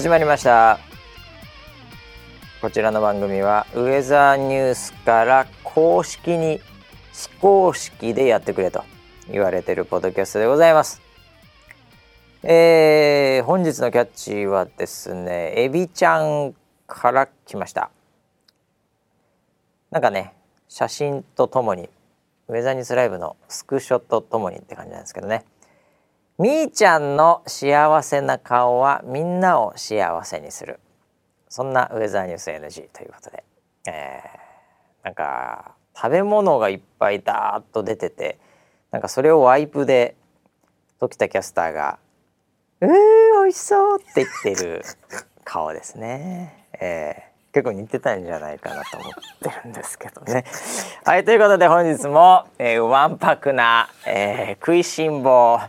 始まりました。こちらの番組はウェザーニュースから公式に非公式でやってくれと言われてるポッドキャストでございます。えー、本日のキャッチはですねエビちゃんから来ました。なんかね写真とともにウェザーニュースライブのスクショとともにって感じなんですけどね。みーちゃんの幸せな顔はみんなを幸せにするそんなウェザーニュース NG ということで、えー、なんか食べ物がいっぱいダーッと出ててなんかそれをワイプで時田キャスターが「うー美味しそう!」って言ってる顔ですね。えー、結構似てたんじゃないかなと思ってるんですけどね。はいということで本日も、えー、わんぱくな、えー、食いしん坊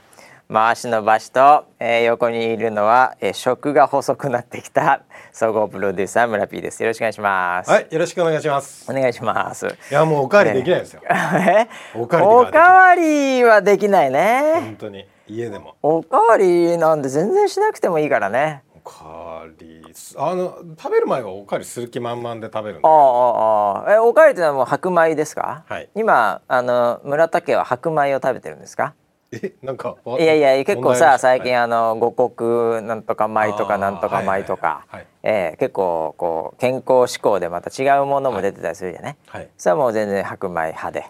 回しのばしと、えー、横にいるのは、えー、食が細くなってきた 総合プロデューサー村 P です。よろしくお願いします。はいよろしくお願いします。お願いします。いやもうおかわりできないですよ、え おかわりはできないね。本当に。家でも。おかわりなんで全然しなくてもいいからね。おかわりあの食べる前はおかわりする気満々で食べるああああ。えおかわりってのはもう白米ですか、はい、今あの村田家は白米を食べてるんですか？えなんかいやいや結構さ最近、はい、あの五穀なんとか米とかなんとか米とか、はいはい、えー、結構こう健康志向でまた違うものも出てたりするじゃない、はい、それはもう全然白米派で。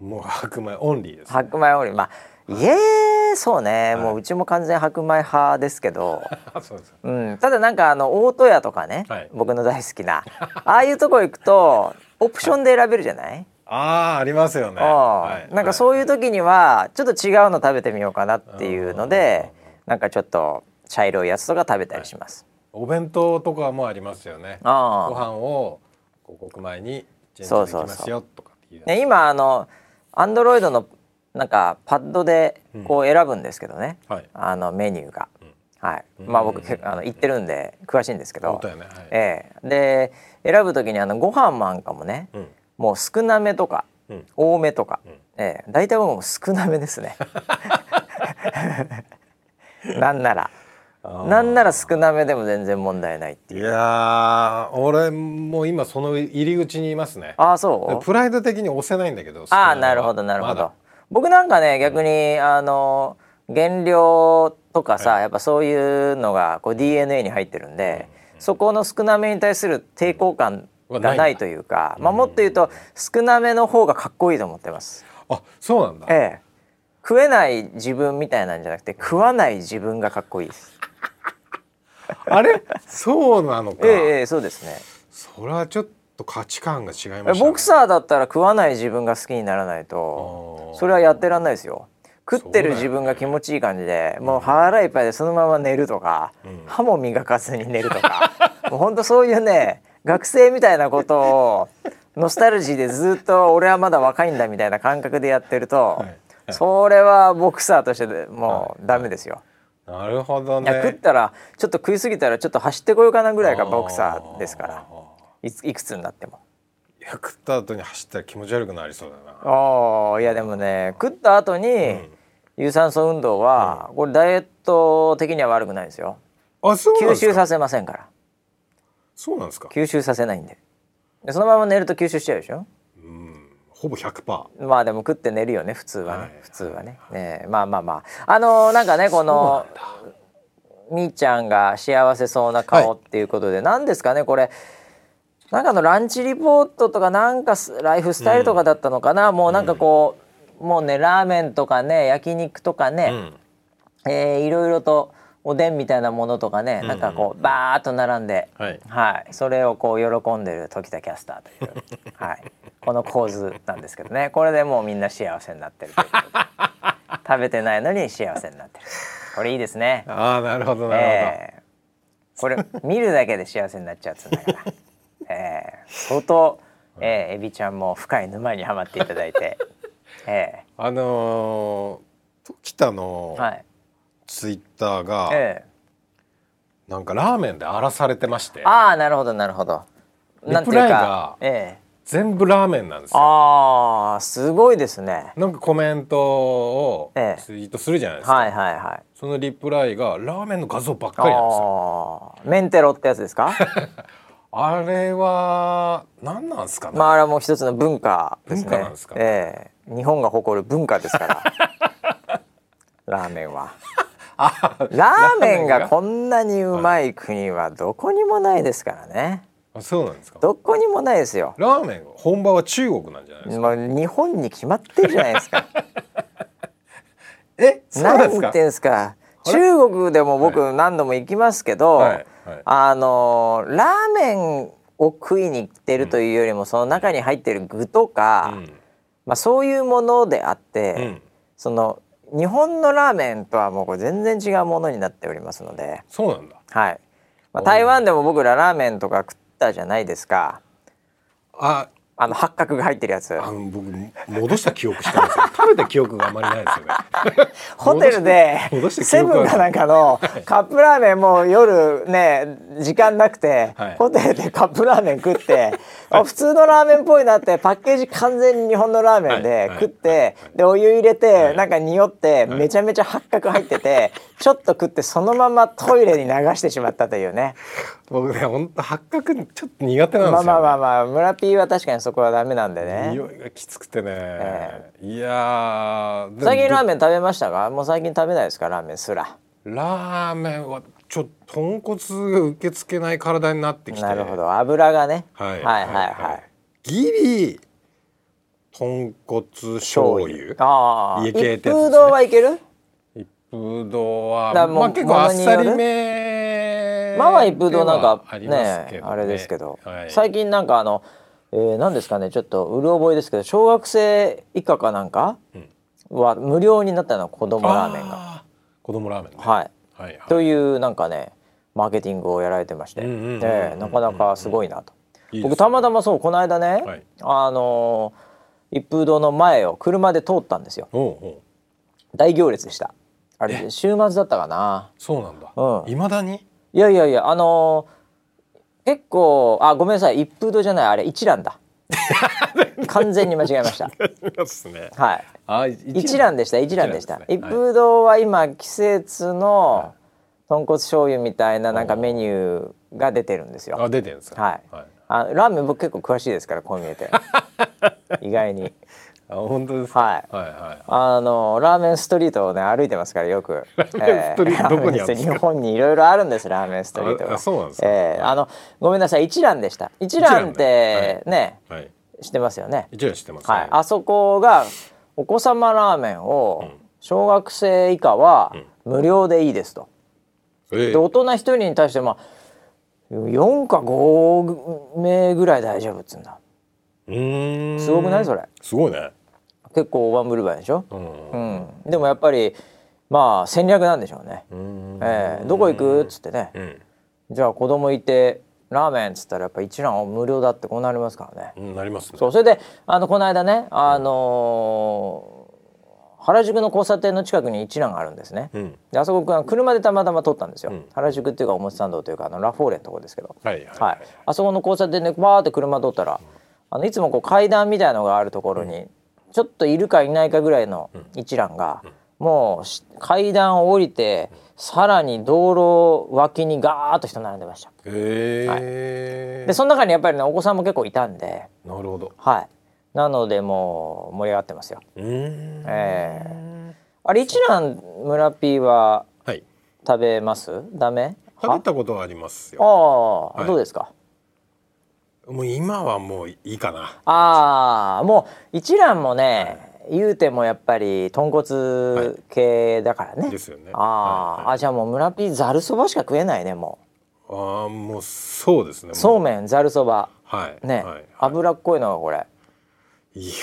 もう白米オンリーです、ね、白米オンリー。まあい。えそうね、もううちも完全白米派ですけど。う、ん、ただなんかあの大戸屋とかね、僕の大好きなああいうとこ行くとオプションで選べるじゃない？ああありますよね、はい、なんかそういう時にはちょっと違うの食べてみようかなっていうのでなんかちょっと茶色いやつとか食べたりします、はい、お弁当とかもありますよね。ご飯を広告前にチェンジできますよとかね、今あのアンドロイドのなんかパッドでこう選ぶんですけどね、うんはい、あのメニューが。はい、まあ僕あの行ってるんで詳しいんですけど、ね。はい、ええ。で選ぶ時にあのご飯なんかもね、うんもう少なめとか、うん、多めとか、うん、ええ、大体もう少なめですね。なんなら。なんなら少なめでも全然問題ないっていう。いや俺も今その入り口にいますね。あそう？プライド的に押せないんだけど。ああなるほどなるほど。僕なんかね逆に、あの原料とかさ、はい、やっぱそういうのがこう DNA に入ってるんで、うん、そこの少なめに対する抵抗感がないというか、まあ、もっと言うと少なめの方がかっこいいと思ってます。あそうなんだ、ええ、食えない自分みたいなんじゃなくて食わない自分がかっこいいです。あれ？そうなのか。ええそうですね。それはちょっと価値観が違いまし、ね、ボクサーだったら食わない自分が好きにならないとそれはやってらんないですよ。食ってる自分が気持ちいい感じで、もう腹いっぱいでそのまま寝るとか、うん、歯も磨かずに寝るとかもうほんとそういうね学生みたいなことをノスタルジーでずっと俺はまだ若いんだみたいな感覚でやってると、はいはい、それはボクサーとしてでもうダメですよ。はい、なるほどね。食ったらちょっと食いすぎたらちょっと走ってこようかなぐらいがボクサーですからいいくつになっても。いや食った後に走ったら気持ち悪くなりそうだな。ああいやでもね食った後に、有酸素運動は、うん、これダイエット的には悪くないですよ。吸収させませんから。そうなんですか？吸収させないんで。でそのまま寝ると吸収しちゃうでしょ？うん。ほぼ100%まあでも食って寝るよね普通はね、はい、普通はね、はい、ねまあまあまあ。あのー、なんかねこのみーちゃんが幸せそうな顔っていうことで、はい、何ですかねこれ。なんかのランチリポートとかなんかライフスタイルとかだったのかな、うん、もうなんかこう、うん、もうねラーメンとかね焼肉とかね、うん、えー、いろいろとおでんみたいなものとかね、うんうん、なんかこうバーッと並んで、はい、はい、それをこう喜んでる時田キャスターという、はい、この構図なんですけどね。これでもうみんな幸せになってる食べてないのに幸せになってる。これいいですね。ああなるほどなるほど、えー、これ見るだけで幸せになっちゃうっつうんだ。から、えー、相当、えー、エビちゃんも深い沼にはまっていただいて、えー、あのー、時田の、はいツイッターが、ええ、なんかラーメンで荒らされてまして。ああなるほどなるほど。リプライが、ええ、全部ラーメンなんですよ。ああすごいですね。なんかコメントをツイートするじゃないですか、はいはいはい。そのリプライがラーメンの画像ばっかりなんですよ。メンテロってやつですか？あれは何なんですかね？まああれはもう一つの文化ですね。文化なんですか、ね、ええ。日本が誇る文化ですから。ラーメンはラーメンがこんなにうまい国はどこにもないですからね。あそうなんですか。どこにもないですよ。ラーメン本場は中国なんじゃないですか。まあ日本に決まってるじゃないですか。え、なんていうんですか。中国でも僕何度も行きますけど、はいはい、あのラーメンを食いに行ってるというよりも、その中に入ってる具とか、うん、まあそういうものであって、うん、その日本のラーメンとはもうこれ全然違うものになっておりますので。そうなんだ。はい、まあ、台湾でも僕らラーメンとか食ったじゃないですか。ああの八角が入ってるやつ。あの僕戻した記憶してますよ。食べた記憶があんまりないですよね。ホテルでセブンかなんかのカップラーメンも夜ね時間なくて、はい、ホテルでカップラーメン食って、はい、普通のラーメンっぽいなってパッケージ完全に日本のラーメンで食って、でお湯入れて、なんか匂ってめちゃめちゃ八角入ってて、ちょっと食ってそのままトイレに流してしまったというね。僕ね本当八角ちょっと苦手なんですよ、ね、まあまあまあまあ村ピーは確かにそこはダメなんでね。匂いがきつくてね、えー、いや最近ラーメン食べましたか？もう最近食べないですかラーメンすら。ラーメンはちょっと豚骨が受け付けない体になってきて。なるほど。油がね、はい、はいはいはい。ギリ豚骨醤油。ああね、一風堂はいける？一風堂はまあ結構あっさりめまあまあ一風堂なんかね、ね、あれですけど、はい、最近なんかあのえー、何ですかねちょっとうる覚えですけど小学生以下かなんかは無料になったの子供ラーメンが。子供ラーメン、ね、はい、はいはい、というなんかねマーケティングをやられてまして、えなかなかすごいなと。僕たまたまそうこの間ね、はい、あのー、一風堂の前を車で通ったんですよ。おうおう大行列でした。あれ週末だったかな。そうなんだ。うん。未だに？いやいやいやあのー結構あごめんなさい一風堂じゃないあれ一蘭だ 完全に間違えました。はい。あ一蘭でした一蘭でした。一風堂は今季節の豚骨醤油みたいななんかメニューが出てるんですよ。あ出てるんですか？はい。あラーメン僕結構詳しいですからこう見えて 意外に。あ本当ですはい。はいはい。あのラーメンストリートをね歩いてますからよく。ラーメンストリートどこにあるんですか？日本にいろいろあるんですラーメンストリートが。そうなんですか？えー、あのごめんなさい一蘭でした。一蘭ってね、はい、知ってますよね？一蘭知ってます。はい。あそこがお子様ラーメンを小学生以下は無料でいいですと。で大人一人に対してまあ4か5名ぐらい大丈夫っつうんだ。うんすごくない？それ。すごいね。結構大盤振る舞いでしょ、うん、うん、でもやっぱりまあ戦略なんでしょうね、うえー、どこ行く？っつってね、うん、じゃあ子供いてラーメンっつったらやっぱ一蘭無料だってこうなりますからね、うん、なります、ね、そう。それであのこの間ねあのー、原宿の交差点の近くに一蘭があるんですね、うん、であそこ車でたまたま通ったんですよ、うん、原宿っていうか表参道というかあのラフォーレのとこですけど、はい、はいはい、あそこの交差点でバーって車通ったら、あのいつもこう階段みたいのがあるところに、ちょっといるかいないかぐらいの一覧が、もう階段を降りてさらに道路脇にガーッと人並んでました。へはい、でその中にやっぱりねお子さんも結構いたんで。なるほど、はい、なのでもう盛り上がってますよ。えー、あれ一蘭村ピーは食べます、はい、ダメ？食べたことはありますよ。ああ、はい、どうですか？もう今はもういいかな。ああもう一蘭もね、はい、言うてもやっぱり豚骨系だからね、はい、ですよね。あ、はいはい、あじゃあもう村ピーざるそばしか食えないねもう。ああもうそうですね。そうめんざるそば。はい。ね、はい、脂っこいのがこれ。いや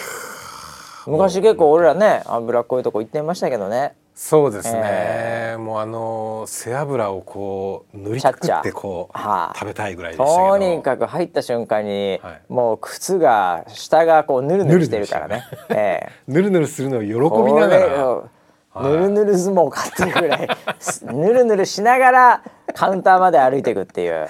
昔結構俺らね脂っこいとこ行ってましたけどねそうですね、えー、もうあの背脂をこう塗りたくってこうはあ、食べたいぐらいでしたとにかく入った瞬間に、はい、もう靴が下がこうぬるぬるしてるからね、えー、ぬるぬるするのを喜びながら。ぬるぬる相撲かっていうぐらいぬるぬるしながらカウンターまで歩いていくっていう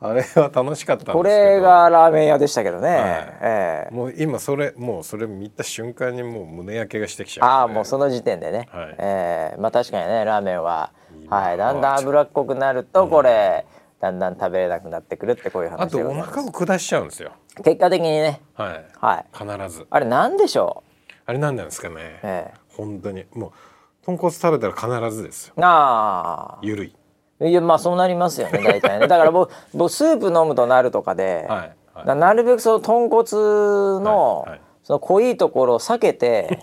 あれは楽しかったこれがラーメン屋でしたけどね、はい、えー、もう今それもうそれ見た瞬間にもう胸焼けがしてきちゃう、ね、ああもうその時点でね、はい、えー、まあ確かにねラーメンは。はい。だんだん脂っこくなるとこれ、うん、だんだん食べれなくなってくるってこういう話あとお腹を下しちゃうんですよ。結果的にね。はい、はい、必ず。あれなんでしょう？あれなんなんですかね、えー、本当に。もう豚骨食べたら必ずですよ。ああ。ゆるいいやまあそうなりますよね 大体ね。だから僕僕スープ飲むとなるとかで、はいはい、なるべくその豚骨の、はいはい、その濃いところを避けて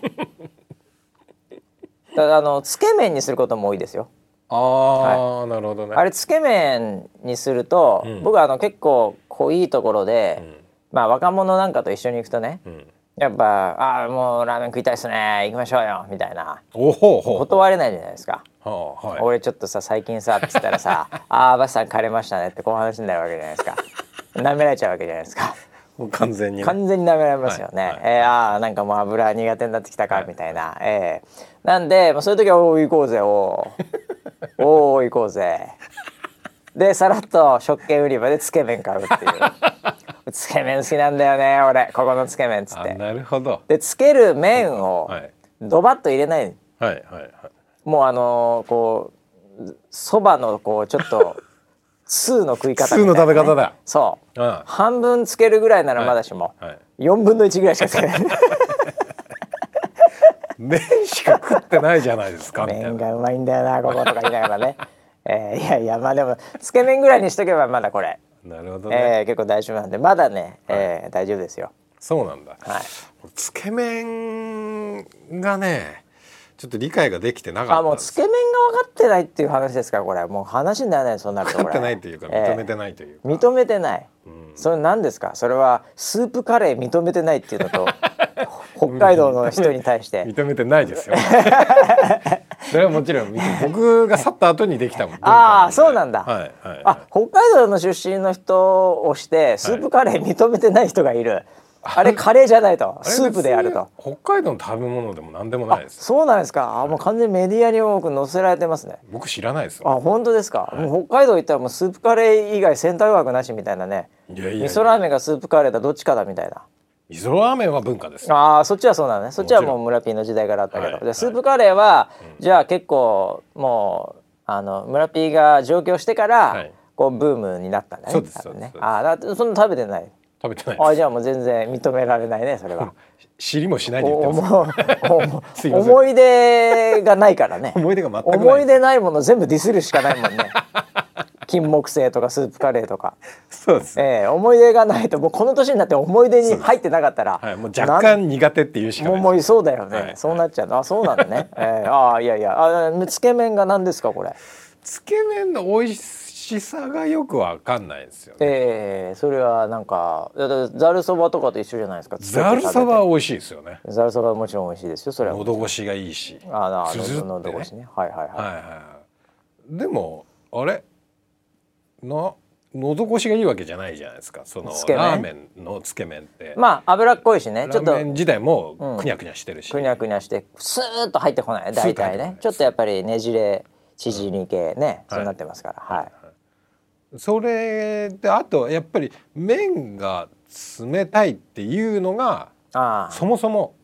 あのつけ麺にすることも多いですよ。ああ、はい、なるほどね。あれつけ麺にすると、うん、僕はあの結構濃いところで、うん、まあ若者なんかと一緒に行くとね、うん、やっぱ「ああもうラーメン食いたいっすね行きましょうよ」みたいな。断れないじゃないですか。はあはい、俺ちょっとさ最近さっつったらさ「ああバスさん枯れましたね」ってこう話になるわけじゃないですか。舐められちゃうわけじゃないですか。もう完全に、ね、完全に舐められますよね、はい。はい、えー、ああなんかもう油苦手になってきたか、みたいな、ええー、なんで、まあ、そういう時は「おお行こうぜお おお行こうぜ」でさらっと食券売り場でつけ麺買うっていう。つけ麺好きなんだよね俺。ここのつけ麺っつって。なるほど。でつける麺をドバッと入れない、はい。はいはいもうあのー、こうそばのこうちょっと 通の食い方ね、の食べ方だ。そう、うん、半分つけるぐらいならまだしも、はい。はい、4分の1ぐらいしかつけない。麺しか食ってないじゃないですか麺がうまいんだよなこことか言いながらね、えー、いやいやまあでもつけ麺ぐらいにしとけばまだこれ。なるほどね、えー、結構大丈夫なんでまだね、えー、大丈夫ですよ。そうなんだ、はい、つけ麺がねちょっと理解ができてなかったあもうつけ麺が分かってないっていう話ですからこれ。もう話にならないそうなると分かってないというか認めてないというか、えー、認めてない、うん、それ何ですかそれはスープカレー認めてないっていうのと 北海道の人に対して。認めてないですよ。それはもちろん僕が去った後にできたもん。ああそうなんだ、はいはい、あ北海道の出身の人をしてスープカレー認めてない人がいる、はい あれカレーじゃないと。スープであると。北海道の食べ物でも何でもないですそうなんですか。あもう完全にメディアに多く載せられてますね。僕知らないです。あ本当ですか、はい、もう北海道行ったらもうスープカレー以外選択枠なしみたいなね。いやいや味噌ラーメンがスープカレーだどっちかだみたいな。味噌ラーメンは文化です。ああそっちはそうなのね。そっちはもう村ピーの時代からあったけど、はい、スープカレーは、じゃあ結構もうあの村ピーが上京してから、はい、こうブームになったんだね。そうですそうですああだそんな食べてない食べてないあじゃあもう全然認められないねそれは。知りもしないで言ってます。思い出がないからね。思い出が全く思い出ないもの全部ディスるしかないもんね。金木犀とかスープカレーとか。そうです、えー、思い出がないともうこの年になって思い出に入ってなかったら、はい、もう若干苦手っていうしかないもうそうだよね、はい、そうなっちゃう。あそうなんだね、えー、あいやいや。あつけ麺が何ですかこれ？つけ麺の美味ししさがよくわかんないですよ、ね、ええー、それはなんかざるそばとかと一緒じゃないですか。ざるそば美味しいですよね。ざるそばはもちろん美味しいですよそれは。喉越しがいいし。ああ喉越しね。はいはいはい、はいはい、でもあれ？な喉越しがいいわけじゃないじゃないですか。そのラーメンのつけ麺って。まあ脂っこいしね。ちょっと。ラーメン自体もくにゃくにゃしてるし、うん、くにゃくにゃしてスーッと入ってこない大体ね。ちょっとやっぱりねじれ縮り系ね、うん、そうなってますから、はい、はいそれであとやっぱり麺が冷たいっていうのがそもそも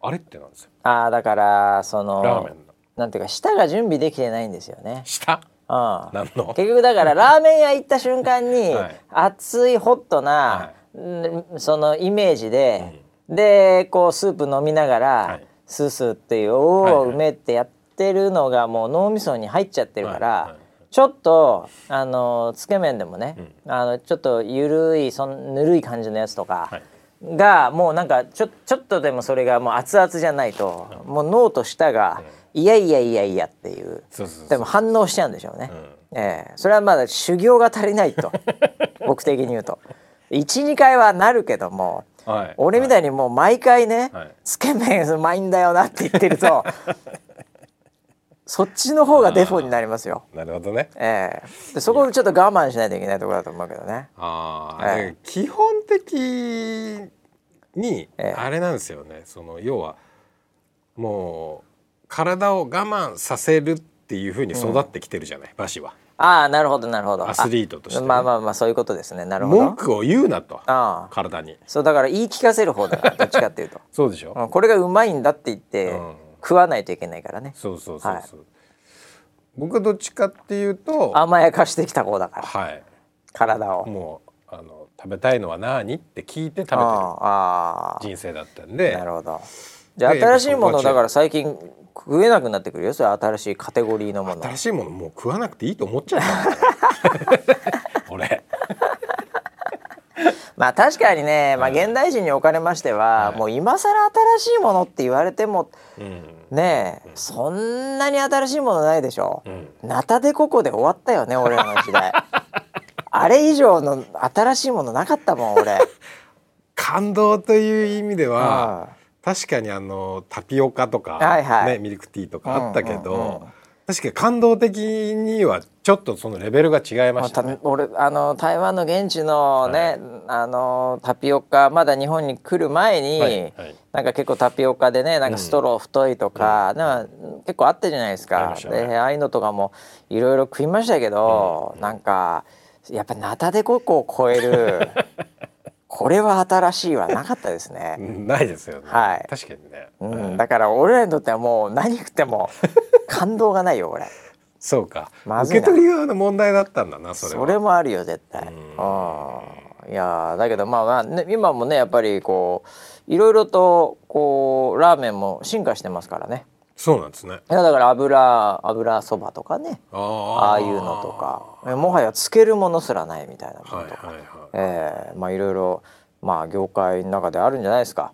あれってなんですよ。ああだからそのラーメンの。なんていうか舌が準備できてないんですよね。舌？ああの？結局だからラーメン屋行った瞬間に、熱いホットな、はい、そのイメージで、うん、でこうスープ飲みながら、はい、スースーっていう「おお、うめえ」ってやってるのがもう脳みそに入っちゃってるから。はいはいちょっとあのつけ麺でもね、うん、あのちょっとゆるいそんぬるい感じのやつとか、はい、がもうなんかちょちょっとでもそれがもう熱々じゃないと、うん、もう脳と舌が、うん、いやいやいやいやっていうでも反応しちゃうんでしょうね、うん、えー、それはまだ修行が足りないと。僕的に言うと。12回はなるけども、はい、俺みたいにもう毎回ね、はい、つけ麺うまいんだよなって言ってると そっちの方がデフォになりますよ。なるほどね。ええ。ー、でそこをちょっと我慢しないといけないところだと思うけどね。ああ、えー、基本的にあれなんですよね。その要はもう体を我慢させるっていうふうに育ってきてるじゃない、うん、馬氏は。ああなるほどなるほど。アスリートとして、ね、まあまあまあそういうことですね。なるほど。文句を言うなとあ体に。そうだから言い聞かせる方だからどっちかっていうと。そうでしょ、うん、これがうまいんだって言って、うん、食わないといけないからね。そうそうそうそう、はい、僕はどっちかっていうと甘やかしてきた方だから。はい。体を。もうあの食べたいのは何って聞いて食べてる。人生だったんで。なるほど。じゃあ新しいものだから最近食えなくなってくるよ。それ新しいカテゴリーのもの。新しいものもう食わなくていいと思っちゃった 俺 まあ確かにね、まあ、現代人におかれましては、はい、もう今更新しいものって言われても、うん、ねえ、うん、そんなに新しいものないでしょ、うん、ナタデココで終わったよね俺らの時代。あれ以上の新しいものなかったもん俺。感動という意味では、確かにあのタピオカとか、はいはい、ね、ミルクティーとかあったけど、うんうんうん、確かに感動的にはちょっとそのレベルが違いました、ね、俺あの台湾の現地のね、はい、あのタピオカまだ日本に来る前に、はいはい、なんか結構タピオカでねなんかストロー太いとか、うん、なんか結構あったじゃないですか、ね、でああいうのとかもいろいろ食いましたけど、うん、なんかやっぱナタデココを超える これは新しいはなかったですね。ないですよね。はい。確かにね。うん、だから俺らにとってはもう何食っても感動がないよこれ。そうか。受け取り側の問題だったんだなそれそれもあるよ絶対。うん。いやだけどまあまあ、ね、今もねやっぱりこういろいろとこうラーメンも進化してますからね。そうなんですね。いやだから油油そばとかねああいうのとかもはやつけるものすらないみたいなものとか。はいはいはいえー、まあいろいろまあ業界の中であるんじゃないですか。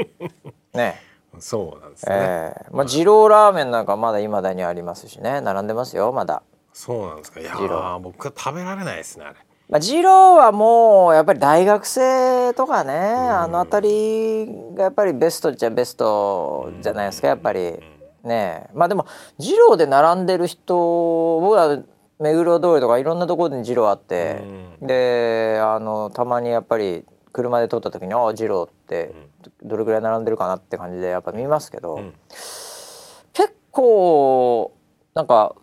ね。そうなんですね。えー、まあ二郎ラーメンなんかまだ今だにありますしね、並んでますよまだ。そうなんですか。いや僕は食べられないですねあれ。まあ、二郎はもうやっぱり大学生とかね、あの辺りがやっぱりベストっちゃベストじゃないですかやっぱりねまあでも二郎で並んでる人僕は目黒通りとかいろんなところに二郎あって、うん、であのたまにやっぱり車で通った時に「ああ二郎ってどれぐらい並んでるかな」って感じでやっぱ見ますけど、うん、結構なんか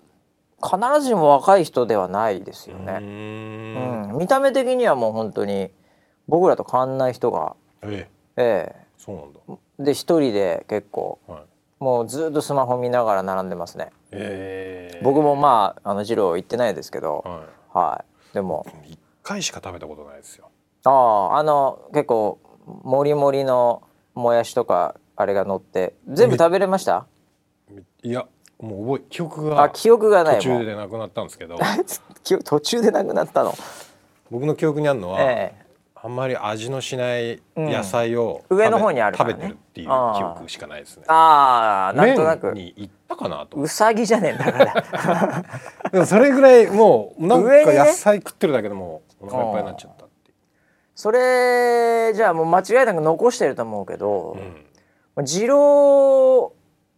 必ずしも若い人ではないですよね。うん、見た目的にはもう本当に僕らと変わんない人が、ええ。ええ、そうなんだ。で一人で結構、はい、もうずっとスマホ見ながら並んでますね。えー、僕もまああの二郎行ってないですけど、はい、はい、でも。一回しか食べたことないですよ。あああの結構もりもりのもやしとかあれが乗って全部食べれました？いやもう覚え記憶があ記憶がない途中でなくなったんですけど。途中でなくなったの。僕の記憶にあるのは、ええ、あんまり味のしない野菜を、うん、上の方にある、ね、食べてるっていう記憶しかないですね。ああなんとなく。に行ったかなとうさぎじゃねえんだから。でもそれぐらいもうなんか野菜食ってるだけでもお腹いっぱいになっちゃったってそれじゃあもう間違いなく残してると思うけど、うん、二郎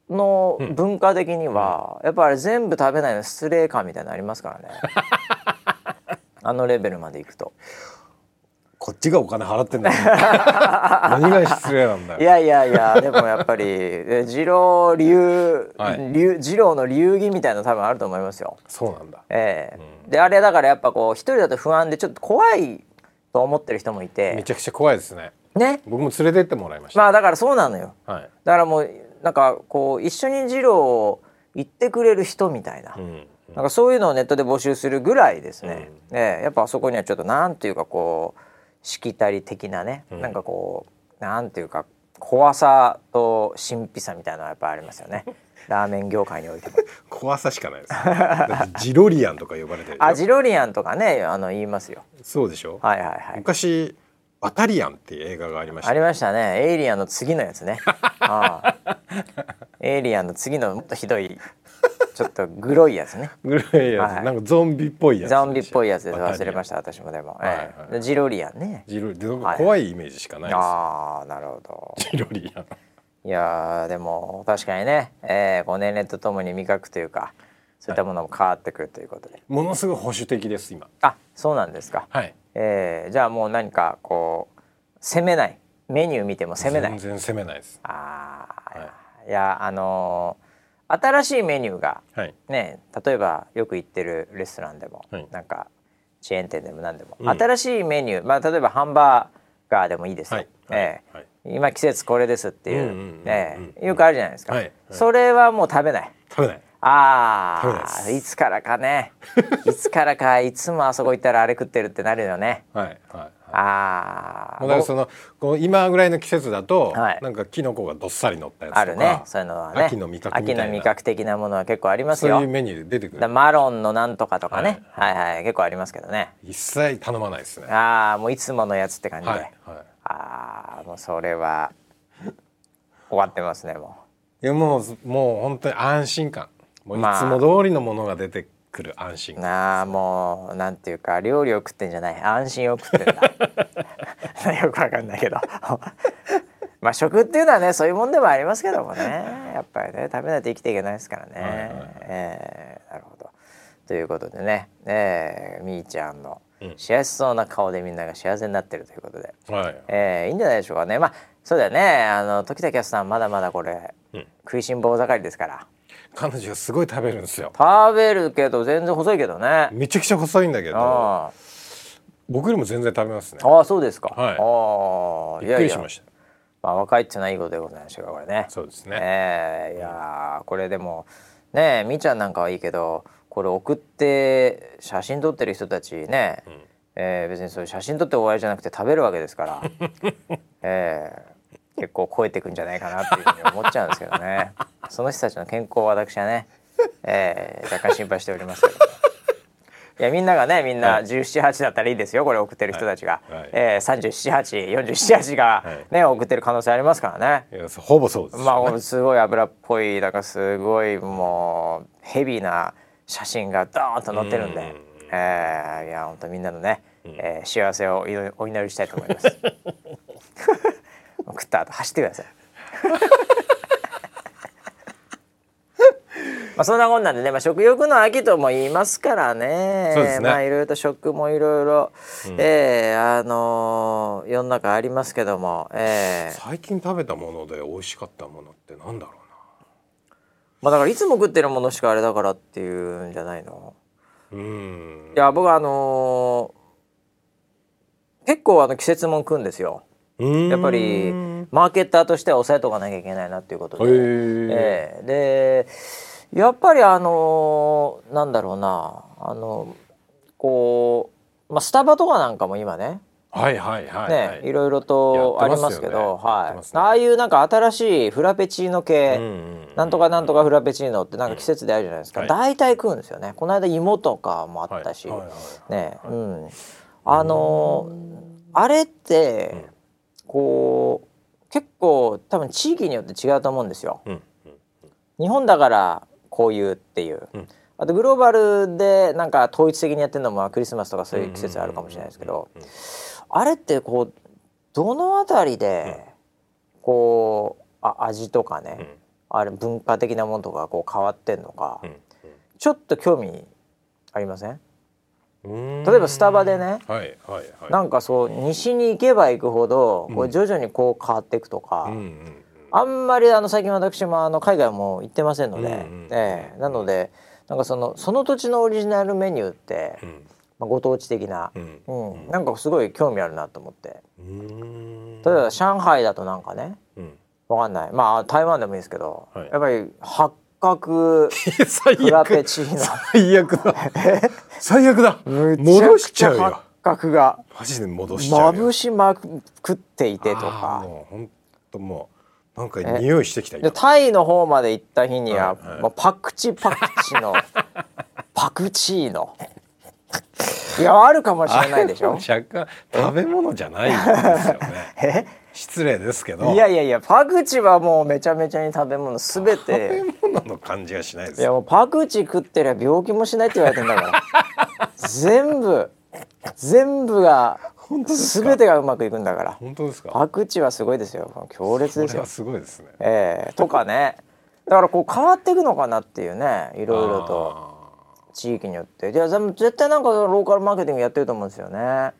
の文化的には、やっぱり全部食べないの失礼感みたいなのありますからね。あのレベルまでいくと。こっちがお金払ってんだ 何が失礼なんだよ。いやいやいやでもやっぱり 二郎流、はい、二郎の流儀みたいなの多分あると思いますよ。そうなんだ。ええ。ーうん、であれだからやっぱこう一人だと不安でちょっと怖いと思ってる人もいて。めちゃくちゃ怖いですね。ね？僕も連れてってもらいました。まあだからそうなのよ、はい、だからもうなんかこう一緒に二郎行ってくれる人みたいな、うん、なんかそういうのをネットで募集するぐらいですね、うん、ええ。やっぱあそこにはちょっとなんていうかこうしきたり的なね、うん、なんかこうなんていうか怖さと神秘さみたいなのはやっぱありますよね。ラーメン業界においても。怖さしかないです、ジロリアンとか呼ばれてる あジロリアンとかねあの言いますよ。そうでしょ。はいはいはい。昔バタリアンっていう映画がありました、ありましたね。エイリアンの次のやつね。ああ。エイリアンの次のもっとひどいちょっとグロいやつね。グロいやつ、はい、なんかゾンビっぽいやつ。ゾンビっぽいやつで忘れました私もでも。はいはい、ジロリアンね。ジロリアン怖いイメージしかないです。ああなるほど。ジロリアン。いやでも確かにね、えー、こう年齢とともに味覚というかそういったものも変わってくるということで。ものすごい保守的です今。あそうなんですか。はい。えー、じゃあもう何かこう攻めないメニュー見ても攻めない。全然攻めないです。ああ、はい、いやあのー新しいメニューが、はい、ね例えばよく行ってるレストランでも、はい、なんかチェーン店でも何でも、うん、新しいメニュー、まあ、例えばハンバーガーでもいいですよ、はい、えー今季節これですっていう,、えー、よくあるじゃないですか、それはもう食べない。食べない。ああいつからかね。いつからかいつもあそこ行ったらあれ食ってるってなるよね。はい。はいああ。だからそのこう今ぐらいの季節だと、はい、なんかキノコがどっさり乗ったやつとかあるね。そういうのはね。秋の味覚秋の味覚的なものは結構ありますよ。そういうメニューで出てくる。マロンのなんとかとかね、はい、はいはい。結構ありますけどね。一切頼まないですね。ああもういつものやつって感じで、はいはい、ああもうそれは終わってますねもう。いやもうもう本当に安心感。もういつも通りのものが出てくる安心感、ああもうなんていうか料理を食ってんじゃない。安心を食ってんだ。よくわかんないけど。まあ食っていうのはねそういうもんでもありますけどもね。やっぱりね食べないと生きていけないですからね、はいはい、えー、なるほど。ということでね、えー、みーちゃんの幸せそうな顔でみんなが幸せになってるということで、はい、えー、いいんじゃないでしょうかね。まあそうだよね。あの時田キャスさんまだまだこれ、うん、食いしん坊盛りですから彼女すごい食べるんですよ。食べるけど全然細いけどね。めちゃくちゃ細いんだけど僕よりも全然食べますね。ああそうですか、はい、あびっくりしました。まあ若いってのはいいことでございましょうこれね。そうですね。えー、いやこれでもねみーちゃんなんかはいいけどこれ送って写真撮ってる人たちね、うん、えー、別にそういう写真撮って終わりじゃなくて食べるわけですから。えー結構超えていくんじゃないかなっていうふうに思っちゃうんですけどね。その人たちの健康を私はね、えー、若干心配しておりますけど、いやみんながねみんな1718だったらいいですよこれ送ってる人たちが、はい。はい、えー、378478がね、はい、送ってる可能性ありますからね。ほぼそうです、ね、まあすごい油っぽいなんかすごいもうヘビーな写真がドーンと載ってるんで、ん。えー、いや本当みんなのね、えー、幸せをお祈りしたいと思います。食った後走ってください。まあそんなこんなんでね、まあ、食欲の秋とも言いますからね。ね。まあいろいろと食もいろいろ、うん、えー、あのー、世の中ありますけども、えー、最近食べたもので美味しかったものってなんだろうな。まあだからいつも食ってるものしかあれだからっていうんじゃないの？うん。いや僕あのー、結構あの季節もん食うんですよやっぱりマーケッターとしては抑えとかなきゃいけないなっていうことで、えー、でやっぱりあのなんだろうな。あのこう、まあ、スタバとかなんかも今ね。はいはいはい、ね、いろいろとありますけど、ね、はい、ね、ああいうなんか新しいフラペチーノ系、うんうん、なんとかなんとかフラペチーノってなんか季節であるじゃないですか、うん、大体食うんですよね。この間芋とかもあったし、はいはいはい、ね、うん、あのあれって、こう結構多分地域によって違うと思うんですよ。うんうん、日本だからこういうっていう、うん、あとグローバルでなんか統一的にやってるのもクリスマスとかそういう季節あるかもしれないですけどあれってこうどの辺りでこうあ味とかね、あれ文化的なものとかこう変わってんのか、ちょっと興味ありません？例えばスタバでね、はいはいはい、なんかそう西に行けば行くほど、こう徐々にこう変わっていくとか、うんあんまりあの最近私もあの海外も行ってませんので、うんうん、えー、なのでなんかそのその土地のオリジナルメニューって、うん、まあ、ご当地的な、うん、うん、なんかすごい興味あるなと思って。例えば上海だとなんかね、うん、わかんない。まあ台湾でもいいですけど、はい、やっぱり八角フラペチーノ最悪だ。最悪だ。戻しちゃうよ。八角が。マジで戻しちゃうまぶしまくっていてとか。もう本当もうなんか匂いしてきたでタイの方まで行った日には、はいはい、もうパクチパクチの パクチーノいやあるかもしれないでしょ。若干食べ物じゃないんですよね 失礼ですけど。いやいやいやパクチはもうめちゃめちゃに食べ物すべて。食べ物の感じがしないです。いやもうパクチ食ってりゃ病気もしないって言われてんだから。全部全部がすべてがうまくいくんだから。本当ですか？パクチはすごいですよ。強烈ですよ。すごいですね。ええー、とかね。だからこう変わっていくのかなっていうねいろいろと。地域によって。いや絶対なんかローカルマーケティングやってると思うんですよね。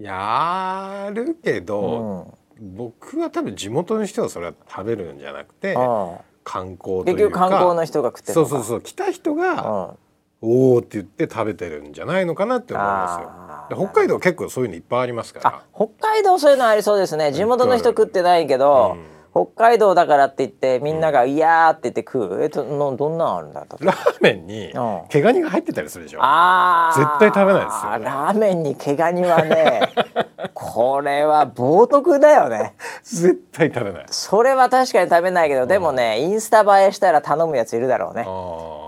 やるけど、うん僕は多分地元の人はそれは食べるんじゃなくてこ観光結局観光の人が食ってるそうそうそう。来た人が、うん、おおって言って食べてるんじゃないのかなって思いますよ。北海道結構そういうのいっぱいありますから。北海道そういうのありそうですね。地元の人食ってないけど、うん北海道だからって言ってみんなが「いや」って言って食う？えっとのどんなんあるんだラーメンに毛ガニが入ってたりするでしょ？あ絶対食べないですよ、ね、ラーメンに毛ガニはね これは冒涜だよね。絶対食べない。それは確かに食べないけどでもねインスタ映えしたら頼むやついるだろうね。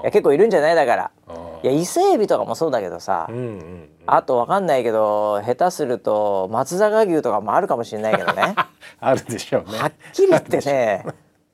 いや結構いるんじゃない？だからいや伊勢海老とかもそうだけどさ、うんうん、あとわかんないけど下手すると松坂牛とかもあるかもしれないけどね。あるでしょうね。はっきり言ってね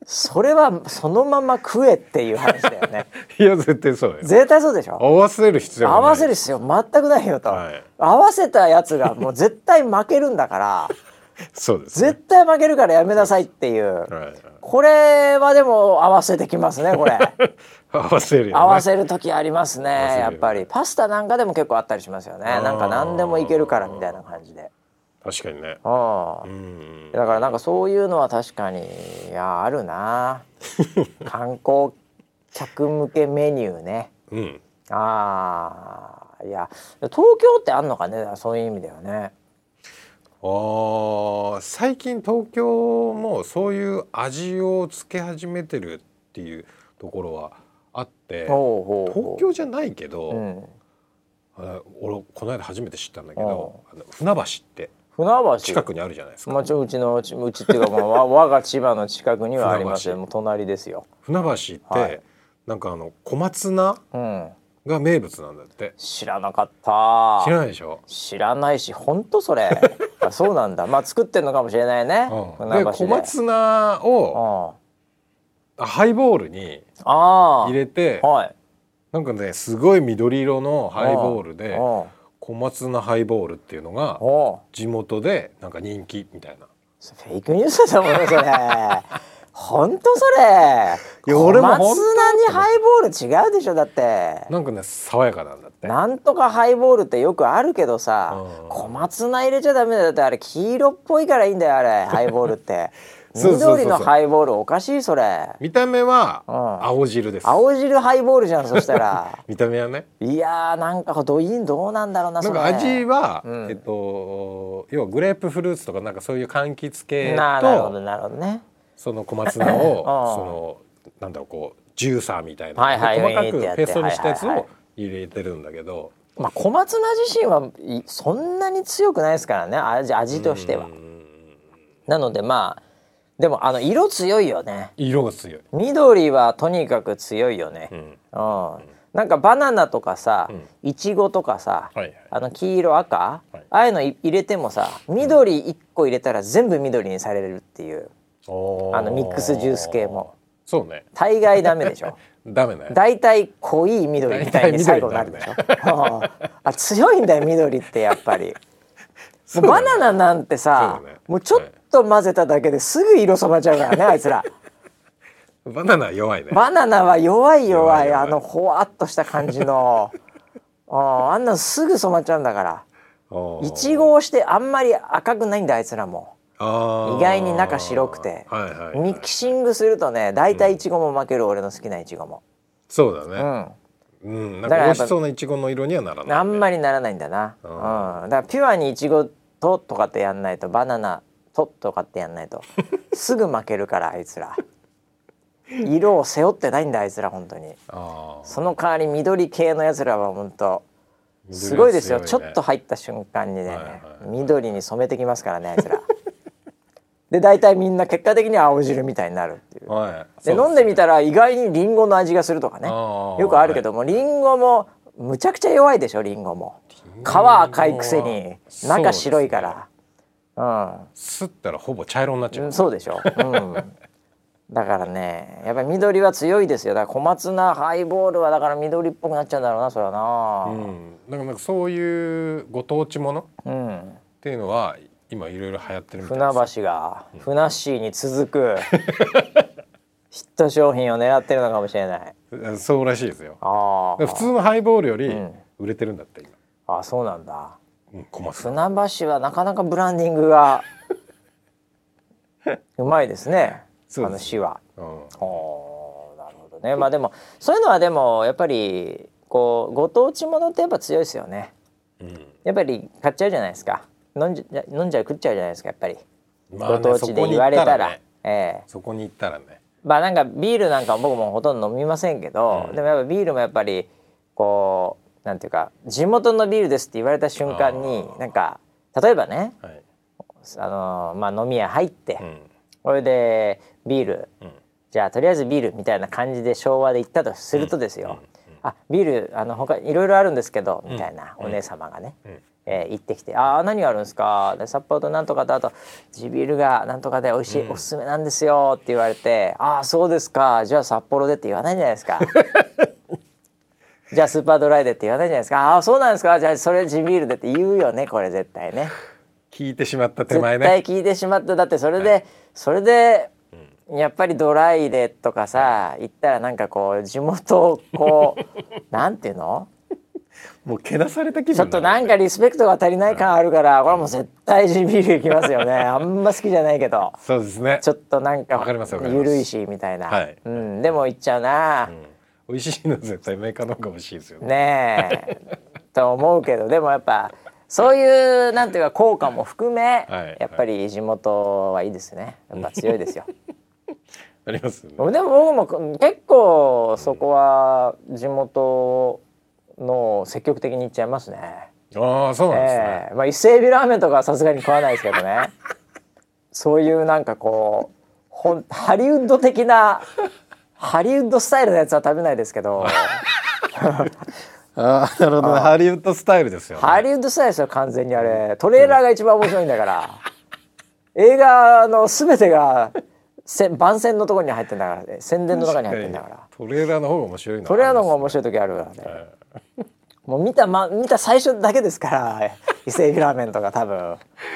それはそのまま食えっていう話だよね。いや絶対そうよ。絶対そうでしょ？合わせる必要合わせる必要全くないよと、はい、合わせたやつがもう絶対負けるんだから そうです、ね、絶対負けるからやめなさいっていう、はいはい、これはでも合わせてきますねこれ。合わせる、ね、合わせる時ありますねやっぱり。パスタなんかでも結構あったりしますよね。なんか何でもいけるからみたいな感じで。確かにね。ああ、うん、だからなんかそういうのは確かにいやあるな。観光客向けメニューね、うん、ああいや東京ってあんのかねそういう意味ではねあ最近東京もそういう味をつけ始めてるっていうところはあって東京じゃないけど、うん、俺この間初めて知ったんだけど船橋って船橋？近くにあるじゃないですか。まあ、うちのうちうちっていうか、まあ、我が千葉の近くにはありますよ。もう隣ですよ。船橋って、はい、なんかあの小松菜？が名物なんだって。知らなかった。知らないでしょ？知らないし、本当それ。そうなんだ。まあ作ってんのかもしれないね。うん、で小松菜を、ハイボールに入れて、はい、なんかねすごい緑色のハイボールで小松菜ハイボールっていうのが地元でなんか人気みたいな。フェイクニュースだもんねそれ。本当それ。小松菜にハイボール違うでしょだって。なんかね爽やかなんだって。なんとかハイボールってよくあるけどさ、うん、小松菜入れちゃダメだよ。だってあれ黄色っぽいからいいんだよあれ ハイボールって。緑のハイボールおかしいそれ。見た目は青汁です、青汁ハイボールじゃん そしたら。見た目はね。いやーなんかどいどうなんだろうななんか味は、うん、えっと要はグレープフルーツとかなんかそういう柑橘系となるほどなるほどねその小松菜を そのなんだろうこうジューサーみたいな、はいはい、細かくペーストにしたやつを入れてるんだけど、まあ、小松菜自身はそんなに強くないですからね味味としては。なのでまあでもあの色強いよね。色が強い。緑はとにかく強いよね、うん、うん、なんかバナナとかさ、いちごとかさ、はいはい、あの黄色赤、はい、ああいうの入れてもさ緑1個入れたら全部緑にされるっていう、うん、あのミックスジュース系も。そうね。大概ダメでしょ。ダメね。大体濃い緑みたいに最後になるでしょ、ね、あ強いんだよ緑ってやっぱり、ね、バナナなんてさ、ね、もうちょっと混ぜただけですぐ色染まっちゃうからねあいつら。バナナ弱いね。バナナは弱い弱いあのほわっとした感じの。ああんなのすぐ染まっちゃうんだから。いちごをしてあんまり赤くないんだあいつらも。意外に中白くて、はいはいはい、ミキシングするとね大体いちごも負ける、うん、俺の好きないちごも。そうだね。うん。うん、なんか美味しそうないちごの色にはならない、ね、あんまりならないんだな。うん。だからピュアにいちごととかってやんないとバナナととかってやんないと。すぐ負けるからあいつら。色を背負ってないんだあいつら本当に。その代わり緑系のやつらは本当すごいですよ、ね、ちょっと入った瞬間にね、はいはい、緑に染めてきますからねあいつらで大体みんな結果的には青汁みたいになるっていう、はい、で、ね、飲んでみたら意外にりんごの味がするとかね。よくあるけどもりんごもむちゃくちゃ弱いでしょりんごも。皮赤いくせに中白いから、うん、すったらほぼ茶色になっちゃう、うん、そうでしょ、うん、だからねやっぱり緑は強いですよ。だから小松菜ハイボールはだから緑っぽくなっちゃうんだろうなそれはな、うん、だからなんかそういうご当地もの、うん、っていうのは今いろいろ流行ってるみたいです。船橋が、うん、船市に続く ヒット商品を狙ってるのかもしれない。そうらしいですよ。あ普通のハイボールより売れてるんだって今、あそうなんだ。船橋はなかなかブランディングが うまいですねあの市は。うん、うね。まあでもそういうのはでもやっぱりこうご当地ものってやっぱ強いですよね、うん、やっぱり買っちゃうじゃないですか飲んじゃ飲んじゃう食っちゃうじゃないですかやっぱり、まあね、ご当地で言われたら、ね、えー、そこに行ったらね。まあなんかビールなんか僕もほとんど飲みませんけど、うん、でもやっぱビールもやっぱりこうなんていうか地元のビールですって言われた瞬間になんか例えばね、はい、あのまあ飲み屋入って、うん、これでビール、うん、じゃあとりあえずビールみたいな感じで昭和で行ったとするとですよ、あビールあの他いろいろあるんですけどみたいなお姉様がね、えー、行ってきて「ああ何があるんですか?」で札幌となんとかとあと地ビールがなんとかで美味しい、うん、おすすめなんですよって言われて「ああそうですか。じゃあ札幌で」って言わないじゃないですか？じゃあスーパードライでって言わないじゃないですかああそうなんですか？じゃあそれ地ビールでって言うよねこれ絶対ね。聞いてしまった手前ね。絶対聞いてしまった。だってそれで、はい、それでやっぱりドライでとかさ言ったらなんかこう地元こう なんていうの？もうけなされた気分ちょっとなんかリスペクトが足りない感あるからこれもう絶対地ビールいきますよね。あんま好きじゃないけど。そうですね。ちょっとなんかゆるいしみたいな、はい、うん、でも言っちゃうな、うん、美味しいの絶対メーカーの方が美味しいですよね。ねえ。と思うけどでもやっぱそういうなんていうか効果も含め、はい、やっぱり地元はいいですね。やっぱ強いですよ。あります、ね、でも僕も結構そこは地元の積極的にいっちゃいますね。ああそうなんですね。えー、まあ伊勢海老ラーメンとかはさすがに食わないですけどね。そういうなんかこうほんハリウッド的なハリウッドスタイルのやつは食べないですけど。ああなるほど、ね、ハリウッドスタイルですよ、ね、ハリウッドスタイルですよ完全にあれ。トレーラーが一番面白いんだから。映画の全てがせ番宣のところに入ってんだから。ね宣伝の中に入ってんだから。トレーラーの方が面白いトレーラーの方が面白い時あるからね、もう見た、ま、見た最初だけですから 伊勢海老ラーメンとか多分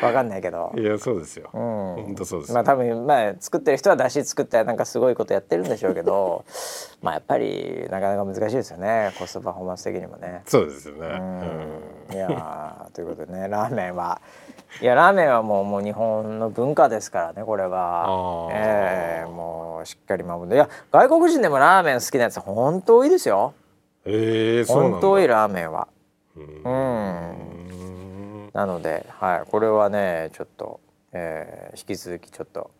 わかんないけど。いやそうですよ、うん、本当そうですまあ多分まあ作ってる人は出汁作ってなんかすごいことやってるんでしょうけど まあやっぱりなかなか難しいですよね。コストパフォーマンス的にもね。そうですよね、うん、いやということでねラーメンは。いやラーメンはもうもう日本の文化ですからねこれは。ええー、もうしっかり守っていや外国人でもラーメン好きなやつ本当多いですよえ本当多いラーメンは。うん。なのではい。これはねちょっと、えー、引き続きちょっと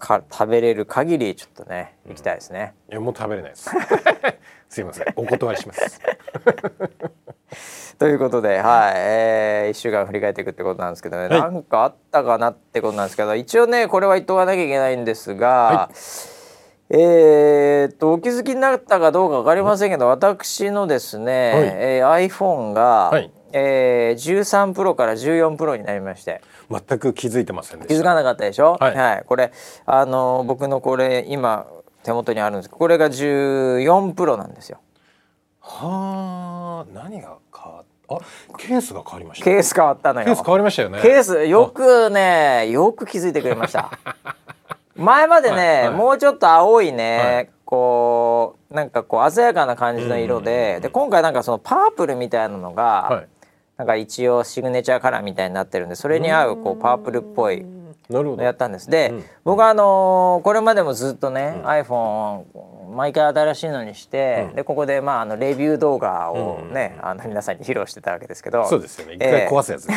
か食べれる限りちょっとね行きたいですね、いやもう食べれないです。すいません。お断りします。ということで、はい。えー、1週間振り返っていくってことなんですけどね、はい、なんかあったかなってことなんですけど一応ねこれは言っとかなきゃいけないんですが、はい、えー、っとお気づきになったかどうか分かりませんけど私のですね、はい、えー、iPhone が、はい、えー、13プロから14プロになりまして。全く気づいてません気づかなかったでしょ、はい、はい、これあの僕のこれ今手元にあるんですこれが14プロなんですよ。はあ何が変わあケースが変わりました、ケース変わったのよ。ケース変わりましたよね。ケースよくねよく気づいてくれました 前までね、はいはい、もうちょっと青いね、はい、こうなんかこう鮮やかな感じの色で、で今回なんかそのパープルみたいなのが、はい、なんか一応シグネチャーカラーみたいになってるんでそれに合うこうパープルっぽいやったんです。で、うん、僕はあのー、これまでもずっとね、うん、iPhone 毎回新しいのにして、うん、でここでまああのレビュー動画をね、あの皆さんに披露してたわけですけど。そうですよね。一回壊すやつ、え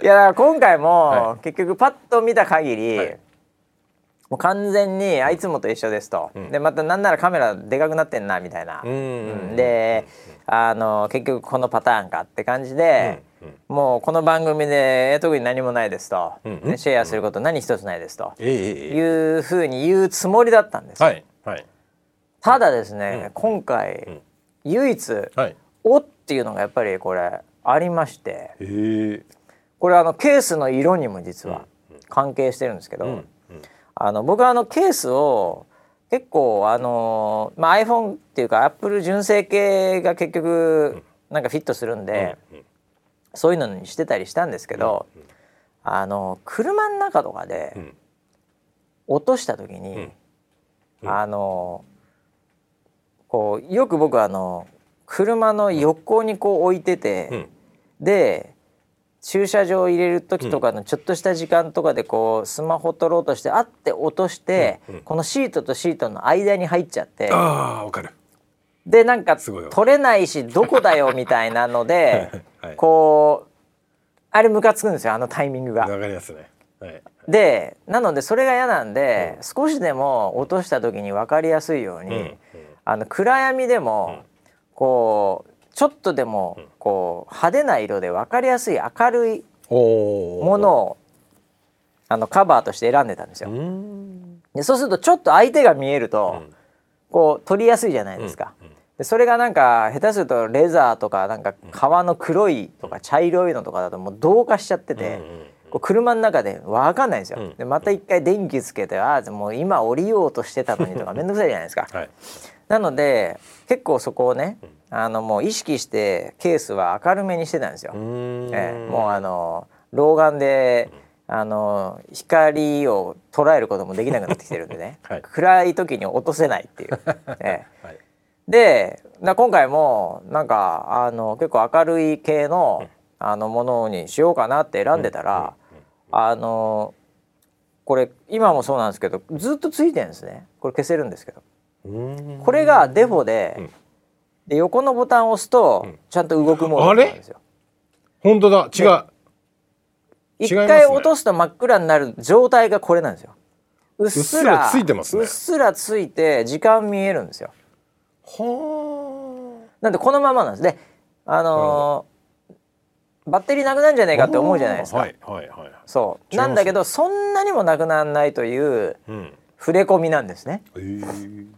ー、いや今回も、結局パッと見た限り、はい。もう完全にあいつもと一緒ですと、うん、でまたなんならカメラでかくなってんなみたいな、うん、であの結局このパターンかって感じで、もうこの番組で特に何もないですと、うんうん、シェアすること何一つないですと、うん、いうふうに言うつもりだったんです、はいはい、ただですね、うん、今回、唯一、はい、おっていうのがやっぱりこれありまして。これあのケースの色にも実は関係してるんですけど、あの僕はあのケースを結構あの、まあ、iPhone っていうか Apple 純正系が結局なんかフィットするんで、そういうのにしてたりしたんですけど、あの車の中とかで落とした時に、あのこうよく僕あの車の横にこう置いてて、で駐車場入れる時とかのちょっとした時間とかでこうスマホ取ろうとしてあって落として、このシートとシートの間に入っちゃってあわかるでなんか取れないしどこだよみたいなので、こうあれムカつくんですよあのタイミングが。わかりますね、はい、でなのでそれが嫌なんで、少しでも落とした時に分かりやすいように、あの暗闇でも、こうちょっとでもこう派手な色で分かりやすい明るいものをあのカバーとして選んでたんですよ。でそうするとちょっと相手が見えると、こう取りやすいじゃないですか。でそれがなんか下手するとレザーとかなんか革の黒いとか茶色いのとかだともう同化しちゃってて、こう車の中で分かんないんですよ。でまた一回電気つけてああもう今降りようとしてたのにとか 面倒くさいじゃないですか。はい、なので結構そこをね、あのもう意識してケースは明るめにしてたんですよ。えー、もうあの老眼であの光を捉えることもできなくなってきてるんでね、はい、暗い時に落とせないっていう。えーはい、で今回もなんかあの結構明るい系のあのものにしようかなって選んでたら、あのこれ今もそうなんですけどずっとついてるんですね。これ消せるんですけど。これがデフォでで横のボタンを押すとちゃんと動くモードなんですよ。本当だ。違う。一回落とすと真っ暗になる状態がこれなんですよ。うっすらついてますね。うっすらついて時間見えるんですよ。はあ。なんでこのままなんです。で、あのー、バッテリーなくなるんじゃないかって思うじゃないですか。はいはいはい。そう。なんだけどそんなにもなくならないという触れ込みなんですね。うん、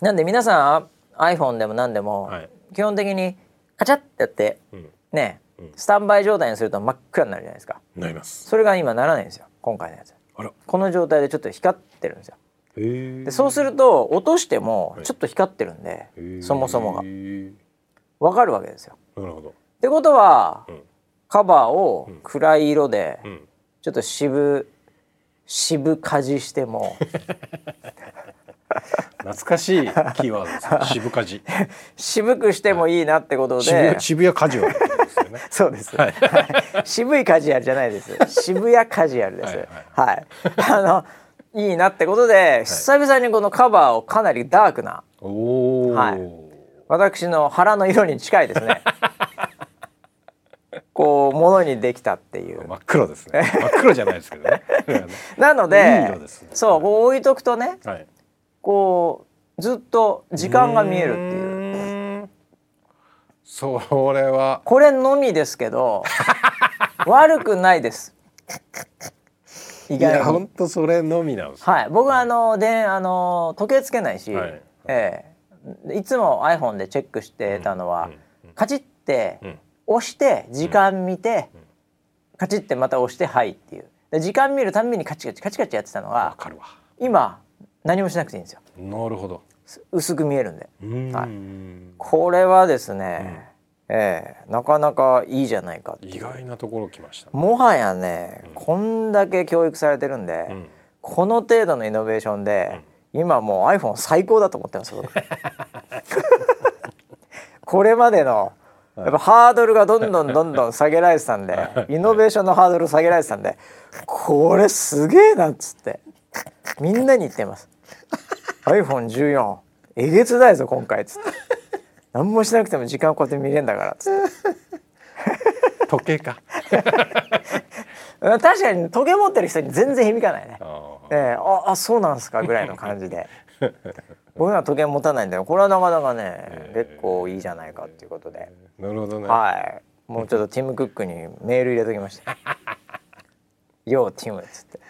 なんで皆さん iPhone でも何でも、はい、基本的にカチャッてやって、うん、ね、うん、スタンバイ状態にすると真っ暗になるじゃないですかなりますそれが今ならないんですよ今回のやつこの状態でちょっと光ってるんですよでそうすると落としてもちょっと光ってるんで、はい、そもそもが。わかるわけですよ。なるほど。ってことは、うん、カバーを暗い色で、ちょっと渋渋かじしても懐かしいキーワードです、渋かじ。渋くしてもいいなってことで。渋渋谷カジュアルですよね。そうです。はい、渋いカジュアルじゃないです。渋谷カジュアルです。はい、はい、あのいいなってことで、久々にこのカバーをかなりダークな。はい。私の腹の色に近いですね。こうものにできたっていう。真っ黒ですね。真っ黒じゃないですけどね。なので、ね、そうこう置いとくとね、はい、こうずっと時間が見えるっていう。それは。これのみですけど 悪くないです意外に。本当それのみなんです、はい。僕はあのであの時計つけないし、はい、ええ。いつも iPhone でチェックしてたのは、うんうん、カチッて、押して時間見て、カチッてまた押してはいっていう。で時間見るたんびにカチカチカチカチやってたのが今何もしなくていいんですよ。なるほど。薄く見えるんで。んはい。これはですね、うん、ええー、なかなかいいじゃないか意外なところ来ました、ね、もはやね、うん、こんだけ教育されてるんで、うん、この程度のイノベーションで、今もう iPhone 最高だと思ってます これまでのやっぱハードルがどんどんどんどん下げられてたんでイノベーションのハードル下げられてたんでこれすげえなっつって。みんなに言ってます。iPhone14 えげつないぞ今回っつって何もしなくても時間こうやって見れるんだから。っつって時計か。確かに時計持ってる人に全然響かないね。えー、ああそうなんすかぐらいの感じで。僕は時計持たないんでこれはなかなかね、えー、結構いいじゃないかっていうことで、なるほどね。はい。もうちょっとティム・クックにメール入れときました「ようティム」っつって。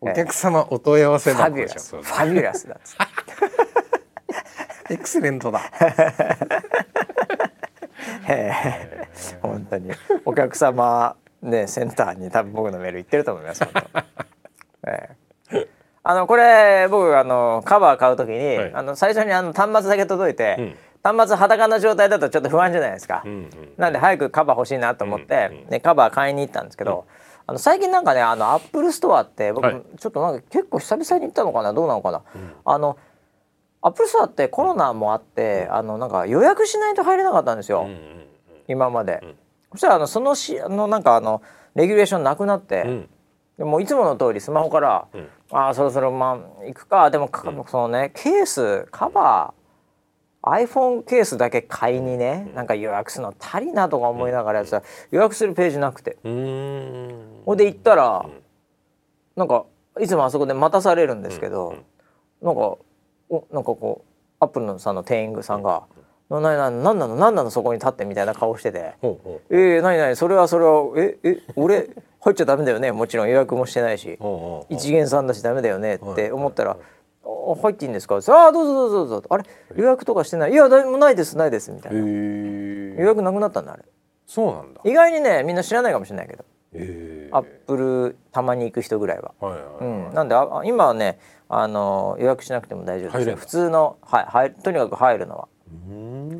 お客様お問い合わせファビュラス。ファビュラスだエクセレントだ。本当に。お客様ねセンターに多分僕のメール行ってると思います本当、えー、あのこれ僕あのカバー買うときに、はい、あの最初にあの端末だけ届いて、うん。端末裸の状態だとちょっと不安じゃないですか、うんうん、なんで早くカバー欲しいなと思って、うんうん、ね、カバー買いに行ったんですけど、あの最近なんかねあのアップルストアって僕、はい、ちょっとなんか結構久々に行ったのかなどうなのかな、うん、あのアップルストアってコロナもあって、あのなんか予約しないと入れなかったんですよ、うんうんうん、今まで。そしたらあのそのしあのなんかあのレギュレーションなくなって、うん、でもいつもの通りスマホから、うん、ああそろそろまあ行くかでもそのねケースカバー iPhone ケースだけ買いにね、なんか予約するの足りなとか思いながらさ、予約するページなくて。ほんで行ったら、なんかいつもあそこで待たされるんですけど、うん、なんかおなんかこうアップルのさんの店員さんが「ななななんなのなんなのそこに立って」みたいな顔してて「えー、なになにそれはそれはええ俺入っちゃダメだよね。もちろん予約もしてないし一元さんだしダメだよね」って思ったら「入っていいんですか?」ああどうぞどうぞどうぞ」あれ？予約とかしてない「いや誰もないですないです」みたいな。予約なくなったんだあれ。そうなんだ。意外にねみんな知らないかもしれないけどアップルたまに行く人ぐらいは。はいはいはいうん、なんであ今はねあの予約しなくても大丈夫です、ね、普通の、はい、はいとにかく入るのは。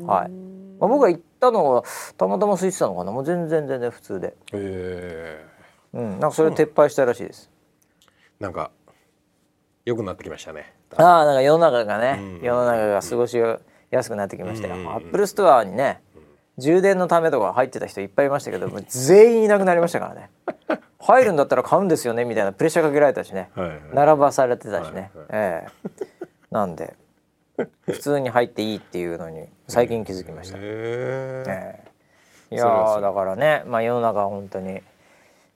はいまあ、僕が行ったのはたまたま空いてたのかなもう全然全然普通で。へうん、なんかそれ撤廃したらしいです。なんか良くなってきましたね。ああなんか世の中がね、うん、世の中が過ごしやすくなってきましたよ。アップルストアにね、充電のためとか入ってた人いっぱいいましたけど全員いなくなりましたからね。入るんだったら買うんですよねみたいなプレッシャーかけられたしね、はいはい、並ばされてたしね、はいはい、ええ。なんで普通に入っていいっていうのに最近気づきました、え。え、いやだからね、まあ、世の中は本当に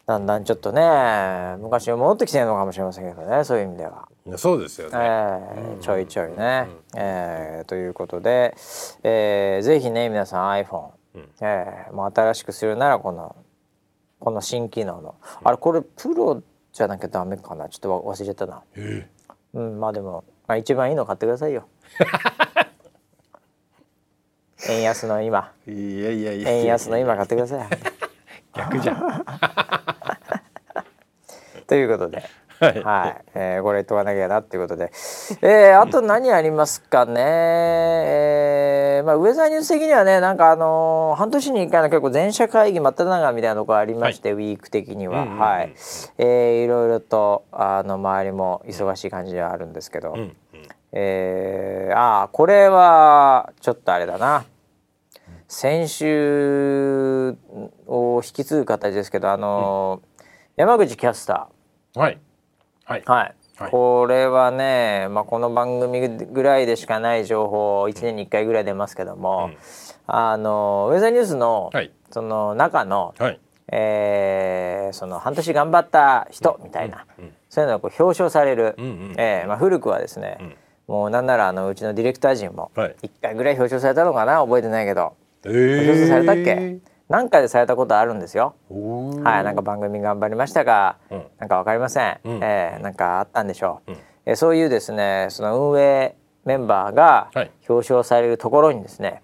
だんだんちょっとね昔に戻ってきてるのかもしれませんけどねそういう意味では。そうですよね、えー、うん、ちょいちょいね、うん、えー、ということで、えー、ぜひね皆さん iPhone、うん、えー、もう新しくするならこのこの新機能の、あれこれプロじゃなきゃダメかな？ちょっと忘れちゃったな、えー、うんまあでも、まあ、一番いいの買ってくださいよ。円安の今。いやいやいや。円安の今買ってください。逆じゃん。ということではい、はい、えー、これ問わなきゃなっていうことで、えー、あと何ありますかね、えー、まあ、ウェザーニュース的にはねなんかあのー、半年に1回の結構全社会議真っ只中みたいなところありまして、はい、ウィーク的には、うんうん、はい、えー、いろいろとあの周りも忙しい感じではあるんですけど、うんうん、えー、ああこれはちょっとあれだな。先週を引き継ぐ形ですけどあの、うん、山口キャスター、はいはい、はい。はい、これはね、まあ、この番組ぐらいでしかない情報1年に1回ぐらい出ますけども、うん、あのウェザーニュースの、はい、その中の、はい、えー、その半年頑張った人みたいな、うん。うん、そういうのがこう表彰される、うんうん、えー、まあ、古くはですね、うん、もうなんならあのうちのディレクター陣も1回ぐらい表彰されたのかな？覚えてないけど、えー、表彰されたっけ？何回でされたことあるんですよ。はい、なんか番組頑張りましたが、うん、なんかわかりません。うん、えー、なんかあったんでしょう。うん、えー、そういうですね、その運営メンバーが表彰されるところにですね、はい、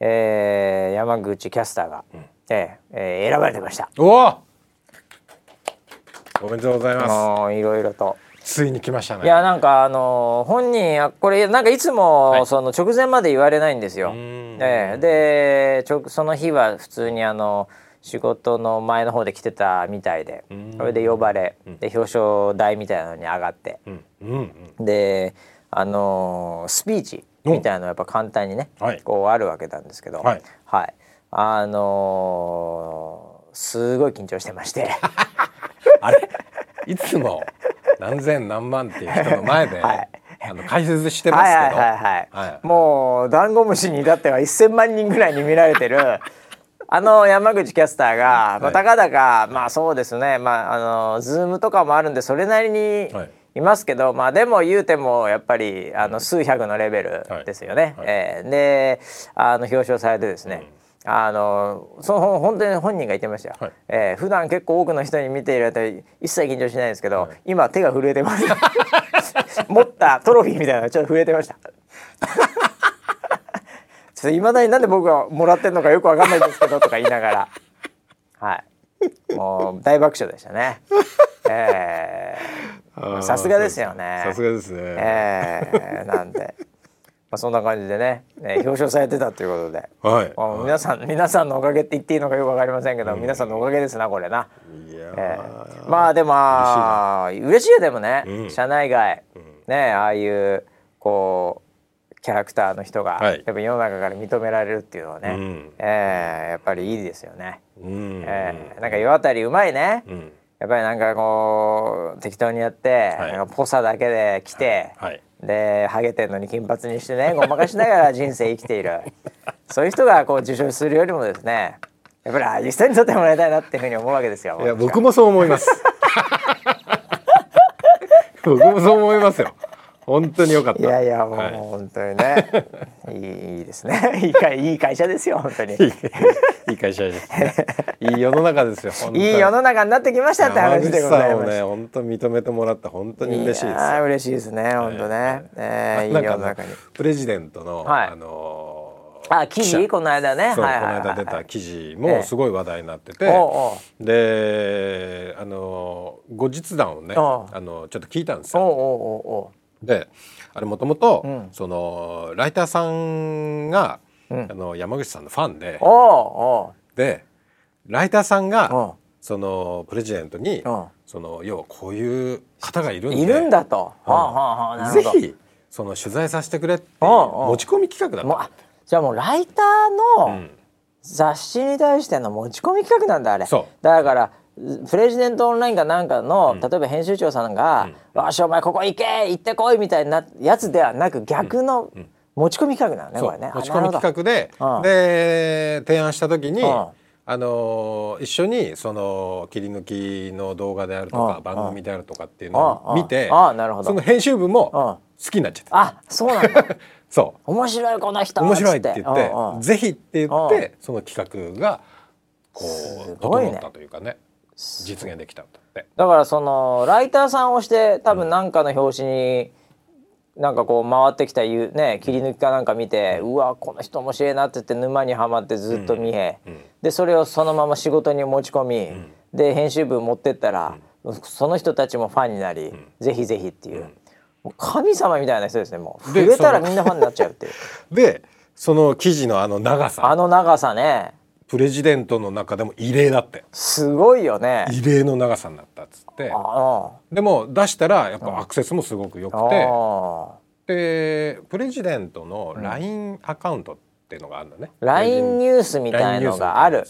えー、山口キャスターが、うん、えー、えー、選ばれてました。おおめでとうございます。いろいろと。ついに来ましたね。いやなんかあの本人これなんかいつもその直前まで言われないんですよ。はい、えでちょその日は普通にあの仕事の前の方で来てたみたいで。それで呼ばれで表彰台みたいなのに上がって、であのスピーチみたいなのやっぱ簡単にね、はい、こうあるわけなんですけど、はい、はい、あのー、すごい緊張してまして。あれ？いつも？何千何万っていう人の前で、はい、あの解説してますけど、はいはいはいはい、もうダンゴムシに至っては1,000万人ぐらいに見られてる あの山口キャスターが、まあ、たかだか、まあそうですね。まああの Zoom とかもあるんでそれなりにい。ますけど、まあでも言うてもやっぱりあの数百のレベルですよね。はいはい、えー、であの表彰されてですね、うんあのその本当に本人が言ってましたよ、はい。えー、普段結構多くの人に見ていると一切緊張しないんですけど、はい、今手が震えてます。持ったトロフィーみたいなちょっと震えてました。ちょっといまだになんで僕がもらってんのかよくわかんないんですけどとか言いながら。はい。もう大爆笑でしたね。えー、さすがですよね。さすがですね。えー、なんでまあ、そんな感じでね、えー、表彰されてたということで、はい、まあ、皆さん皆さんのおかげって言っていいのかよく分かりませんけど、うん、皆さんのおかげですなこれな。えー、まあでも嬉しいよでもね、うん、社内外、ねああいうこうキャラクターの人が、やっぱ世の中から認められるっていうのはね、うん、えー、やっぱりいいですよね。うん、えー、なんか世渡りうまいね、うん、やっぱりなんかこう適当にやって、はい、なんかポサだけで来て、はい。はい、でハゲてんのに金髪にしてねごまかしながら人生生きているそういう人がこう受賞するよりもですねやっぱりああいう人にとってもらいたいなっていうふうに思うわけですよ。いや僕もそう思います。僕もそう思いますよ。本当に良かった。いやいやもう、はい、本当にねいいいいですね。いい会いい会社ですよ本当に。いい会社です、ね。いい世の中ですよ。いい世の中になってきましたって話でございます。ね本当認めてもらった本当に嬉しいです。嬉しいですね本当ね。えー、いい世の中に。プレジデントの、はい、あのあ記事？この間ね、はいはい、この間出た記事もすごい話題になってて、ええ、であの後日談をねあのちょっと聞いたんですよ。であれもともとそのライターさんが、うん、あの山口さんのファンででライターさんがそのプレジデントにその要はこういう方がいるんでいるんだと、うん、ぜひその取材させてくれって持ち込み企画だった。じゃあもうライターの雑誌に対しての持ち込み企画なんだあれ。だからプレジデントオンラインかなんかの、例えば編集長さんが「わ、しお前ここ行け行ってこい」みたいなやつではなく逆の持ち込み企画なのね、これね。持ち込み企画で、で提案した時に、あの一緒にその切り抜きの動画であるとか番組であるとかっていうのを見てその編集部も好きになっちゃった。あそうなんだ。そう。面白いこの人。面白いって言って「ぜひ」って言ってその企画がこう整ったというかね実現できたんだって。だからそのライターさんをして多分何かの表紙に、なんかこう回ってきたね切り抜きかなんか見て、うわこの人面白いなって言って沼にはまってずっと見え、でそれをそのまま仕事に持ち込み、で編集部持ってったら、その人たちもファンになり、ぜひぜひっていう、神様みたいな人ですねもう。触れたらみんなファンになっちゃうっていう。でその記事のあの長さ。あの長さねプレジデントの中でも異例だって。すごいよね。異例の長さになったっつって。でも出したらやっぱアクセスもすごく良くて、でプレジデントの LINE アカウントっていうのがあるのね、LINE ニュースみたいのがある。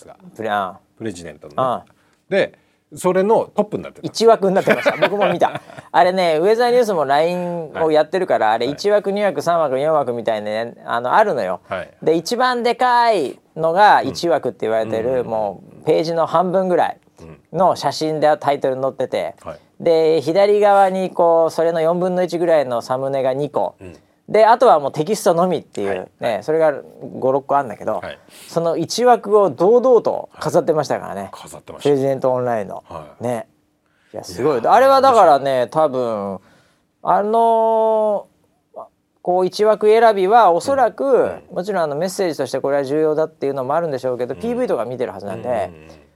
プレジデントの、でそれのトップになってた。1枠になってました。僕も見た。あれねウェザーニュースも LINE をやってるから、はい、あれ1枠2枠3枠4枠みたいなねあのあるのよ、はい、で一番でかいのが1枠って言われてる、うん、もうページの半分ぐらいの写真でタイトル載ってて、はい、で左側にこうそれの4分の1ぐらいのサムネが2個、うん。であとはもうテキストのみっていう、ね、はい、それが56個あるんだけど、はい、その1枠を堂々と飾ってましたからね、飾ってました。プレジデントオンラインの、ね。いやすごい。あれはだからね多分あのこう1枠選びはおそらく、うん、もちろんあのメッセージとしてこれは重要だっていうのもあるんでしょうけど、うん、PV とか見てるはずなんで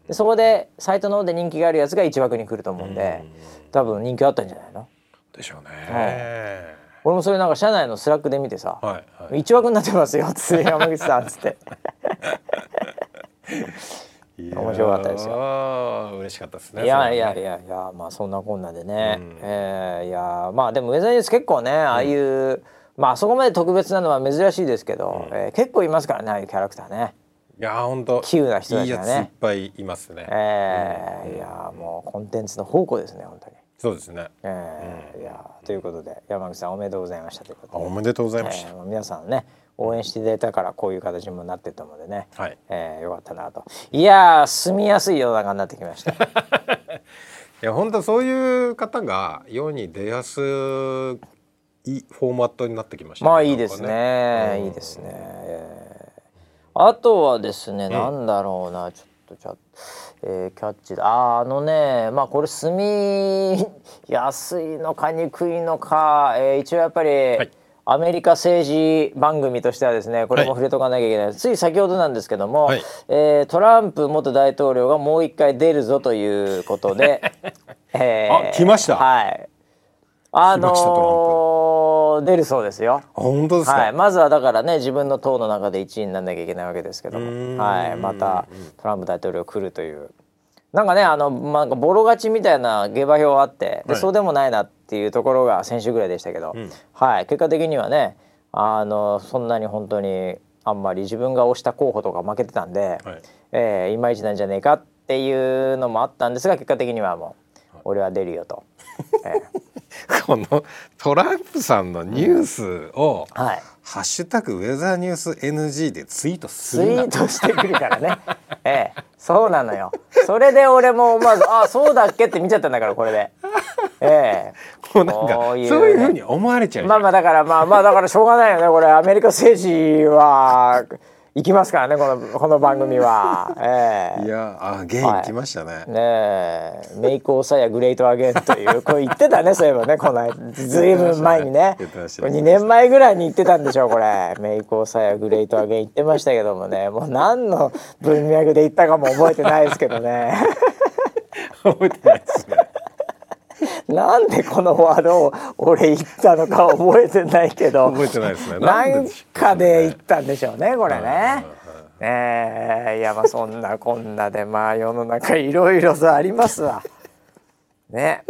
でそこでサイトの方で人気があるやつが1枠に来ると思うんで、多分人気あったんじゃないの？でしょうね、はい。俺もそれなんか社内の Slack で見てさ「はいはい、1枠になってますよ」っつって 山口さんっつって。面白かったですよ。嬉しかったですねいやいやいやいやまあそんなこんなでね、うん、えー、いやまあでもウェザーニュース結構ねああいう、うん、まあそこまで特別なのは珍しいですけど、うん、えー、結構いますからねああいうキャラクターねいや本当急な人たちがねいっぱいいますねえー、うん、いやもうコンテンツの宝庫ですね本当にそうですね。えー、うん、いやということで山口さんおめでとうございましたということで。おめでとうございました。えー、皆さんね応援していただいたからこういう形にもなってたのでね、はい、えー、よかったなと。いや住みやすい世の中になってきました。いや本当そういう方が世に出やすいフォーマットになってきました、ね、まあいいですね、うん、いいですね。えー、あとはですね、うん、なんだろうな。ちょっとちょっと。えー、キャッチだ。ああのねまあこれ住みやすいのかにくいのか、えー、一応やっぱり、はい、アメリカ政治番組としてはですねこれも触れとかなきゃいけない、はい、つい先ほどなんですけども、はい、えー、トランプ元大統領がもう一回出るぞということで、えー、あ来ました。はいあのー、出るそうですよ。本当ですか、はい、まずはだからね自分の党の中で1位にならなきゃいけないわけですけども、はい、またトランプ大統領来るという。なんかねあの、まあ、ボロ勝ちみたいな下馬評あってで、はい、そうでもないなっていうところが先週ぐらいでしたけど、うん、はい、結果的にはねあのそんなに本当にあんまり自分が推した候補とか負けてたんで、はい。えー、いまいちなんじゃねえかっていうのもあったんですが結果的にはもう俺は出るよと。えー、このトランプさんのニュースを、うん、はいハッシュタグウェザーニュース NG でツイートするツイートしてくるからね。ええ、そうなのよ。それで俺もまずあそうだっけって見ちゃったんだからこれで。ええ。もうなんかそういうふうに思われちゃう。まあまあだからまあまあだからしょうがないよねこれアメリカ政治は。行きますからねこのこの番組は。えー、いや Again 来ましたね。はい、ね Make オーサイヤ Great Again というこれ言ってたね そういえばねこのずいぶん前にねね2年前ぐらいに言ってたんでしょうこれ Make オーサイヤ Great Again 言ってましたけどもねもう何の文脈で言ったかも覚えてないですけどね。覚えてないですね。なんでこのワードを俺言ったのか覚えてないけど覚えてないですねなんかで言ったんでしょうねこれね。えー、いやまあそんなこんなでまあ世の中いろいろとありますわ。ね。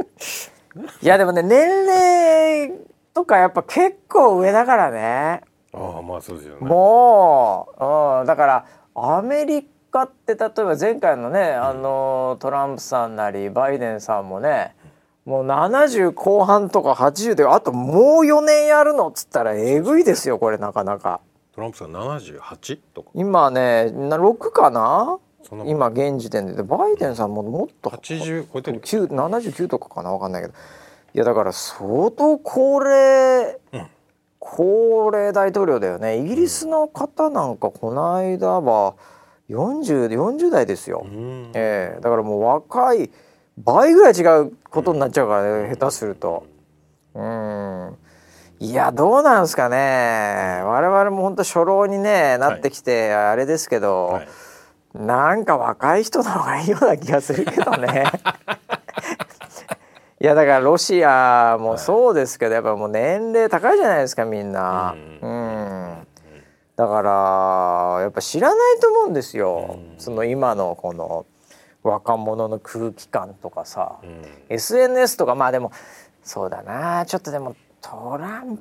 いやでもね年齢とかやっぱ結構上だからね。ああまあそうですよね。もう、うん、だからアメリカって例えば前回のね、あのトランプさんなりバイデンさんもねもう70後半とか80であともう4年やるのっつったらえぐいですよこれなかなか。トランプさん 78? とか？今ね6かな？今現時点で。バイデンさんももっと80超えてる79とかかな？分かんないけど。いやだから相当高齢、うん、高齢大統領だよね。イギリスの方なんかこの間は 40, 40代ですよ、うん、えー、だからもう若い倍ぐらい違うことになっちゃうからね下手すると。うん。いやどうなんですかね。我々も本当初老にねなってきてあれですけど、はい、なんか若い人の方がいいような気がするけどね。いやだからロシアもそうですけど、やっぱもう年齢高いじゃないですかみんな。うん、だからやっぱ知らないと思うんですよ、その今のこの若者の空気感とかさ、うん、SNS とかまあでもそうだなちょっとでもトラン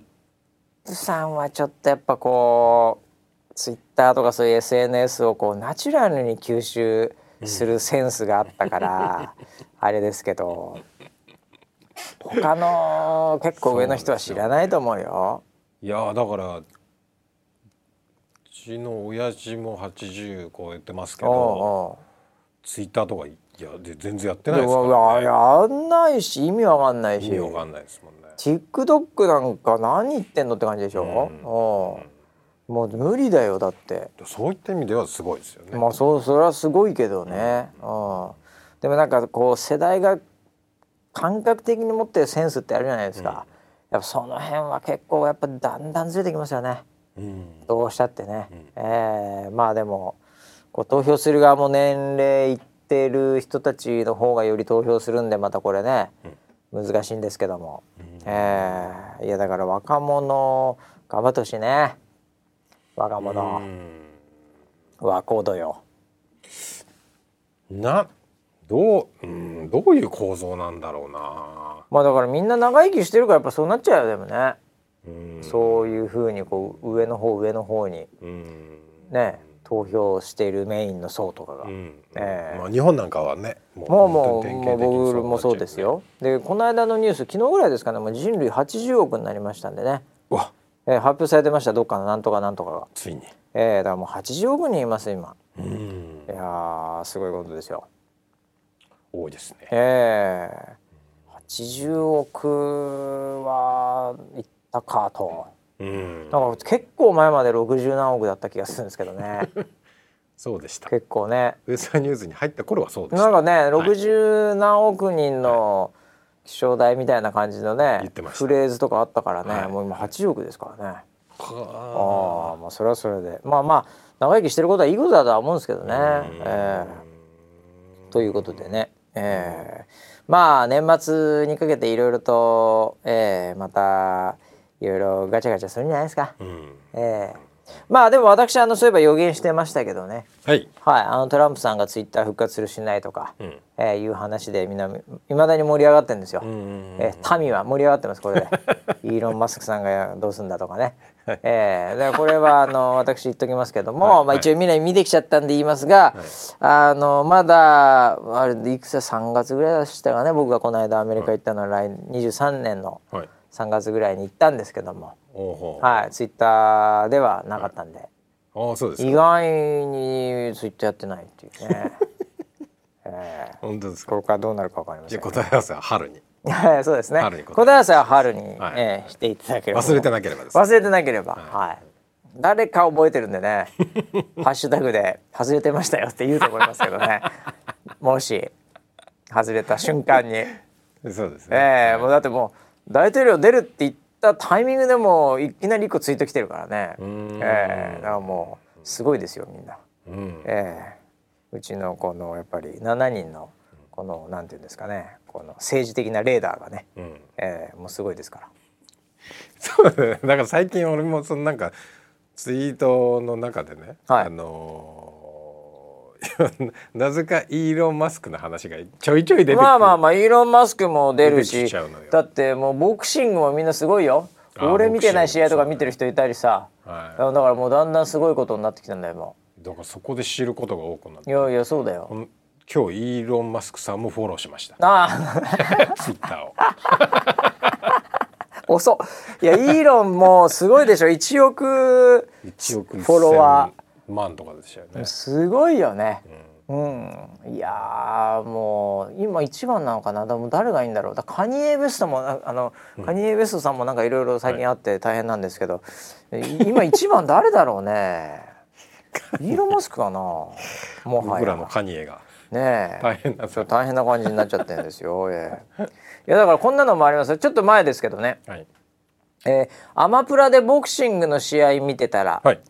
プさんはちょっとやっぱこうツイッターとかそういう SNS をこうナチュラルに吸収するセンスがあったから、うん、あれですけど他の結構上の人は知らないと思うよ。いやだからうちの親父も80超えてますけど。ツイッターとかいや全然やってないですからね、やんないし意味わかんないし。意味わかんないですもんね。TikTok なんか何言ってんのって感じでしょ、うん、もう無理だよだって。そういった意味ではすごいですよね。まあそうそれはすごいけどね、うん、でもなんかこう世代が感覚的に持ってるセンスってあるじゃないですか、うん、やっぱその辺は結構やっぱだんだんずれてきますよね、うん、どうしたってね、うん、えー、まあでもこう投票する側も年齢いってる人たちの方がより投票するんでまたこれね、うん、難しいんですけども、うん、えー、いやだから若者頑張ってほしいね。若者、若人よ。などう、うん、どういう構造なんだろうな。まあだからみんな長生きしてるからやっぱそうなっちゃうよでもね、うん、そういうふうにこう上の方上の方に、うん、ね投票しているメインの層とかが、うん。えー、まあ、日本なんかはねもうもうもうもう僕もそうですよ。でこの間のニュース昨日ぐらいですかねもう人類80億になりましたんでね。わ、えー、発表されてました。どっかのなんとかなんとかが。ついに、えー、だからもう80億人います今。うん。いやすごいことですよ。多いですね。ええ。ー、80億はいったかとうん、なんか結構前まで60何億だった気がするんですけどね。そうでした。結構ね。ウェザーニュースに入った頃はそうでなんかね、はい、60何億人の気象台みたいな感じのね、フレーズとかあったからね、はい、もう今80億ですからね。あ。あまあそれはそれで。まあまあ長生きしてることはいいことだとは思うんですけどね、えー、ということでね、えー、まあ年末にかけていろいろと、えー、またいろいろガチャガチャするんじゃないですか。うん、えーまあでも私あのそういえば予言してましたけどね、はい、はい、あのトランプさんがツイッター復活するしないとか、うん、えー、いう話でみんないまだに盛り上がってるんですよ、えー、民は盛り上がってますこれで。イーロン・マスクさんがどうすんだとかね、えー、だからこれはあの私言っときますけども、はい、まあ、一応みんな見てきちゃったんで言いますが、はい、あのまだあれいくつか3月ぐらいでしたかね。僕がこの間アメリカ行ったのは来23年の3月ぐらいに行ったんですけども、はい、ツイッターではなかったんで、あそうです意外にツイッターやってないっていうね。えー、本当ですこれからどうなるかわかりません、ね、答え合わせは春に。そうですね。答え合わせは春に、はい、えー、していただければ。忘れてなければです、ね、忘れてなければ、はい、はい。誰か覚えてるんでね、ハッシュタグで外れてましたよって言うと思いますけどね。もし外れた瞬間に。そうですね。ええー、もうだってもう大統領出るって言ったタイミングでもいきなり一個ツイート来てるからね。ええ。ー、だからもうすごいですよみんな。うん、ええ。ー、うちのこのやっぱり7人のこのなんていうんですかね。この政治的なレーダーがね、うん、えー、もうすごいですから。そうだねだから最近俺もそのなんかツイートの中でね、はい、あのー、なぜかイーロン・マスクの話がちょいちょい出てくるまあまあまあイーロン・マスクも出るしだってもうボクシングもみんなすごいよ。俺見てない試合とか見てる人いたりさ、はい、だからもうだんだんすごいことになってきたんだよもう。だからそこで知ることが多くなっていやいやそうだよ。今日イーロン・マスクさんもフォローしました。ああ ツイッターを。遅いやイーロンもすごいでしょ。1億1億フォロワー万とかでしたよね。すごいよね、うん、うん、いやもう今一番なのかな。でも誰がいいんだろう。だカニエ・ベストもあの、うん、カニエ・ベストさんもなんかいろいろ最近あって大変なんですけど、はい、今一番誰だろうね。イーロン・マスクかな。もはや。僕らのカニエが。ね大変な大変な感じになっちゃってるんですよ。えー、いやだからこんなのもありますちょっと前ですけどね、はい、えー、アマプラでボクシングの試合見てたら、はい、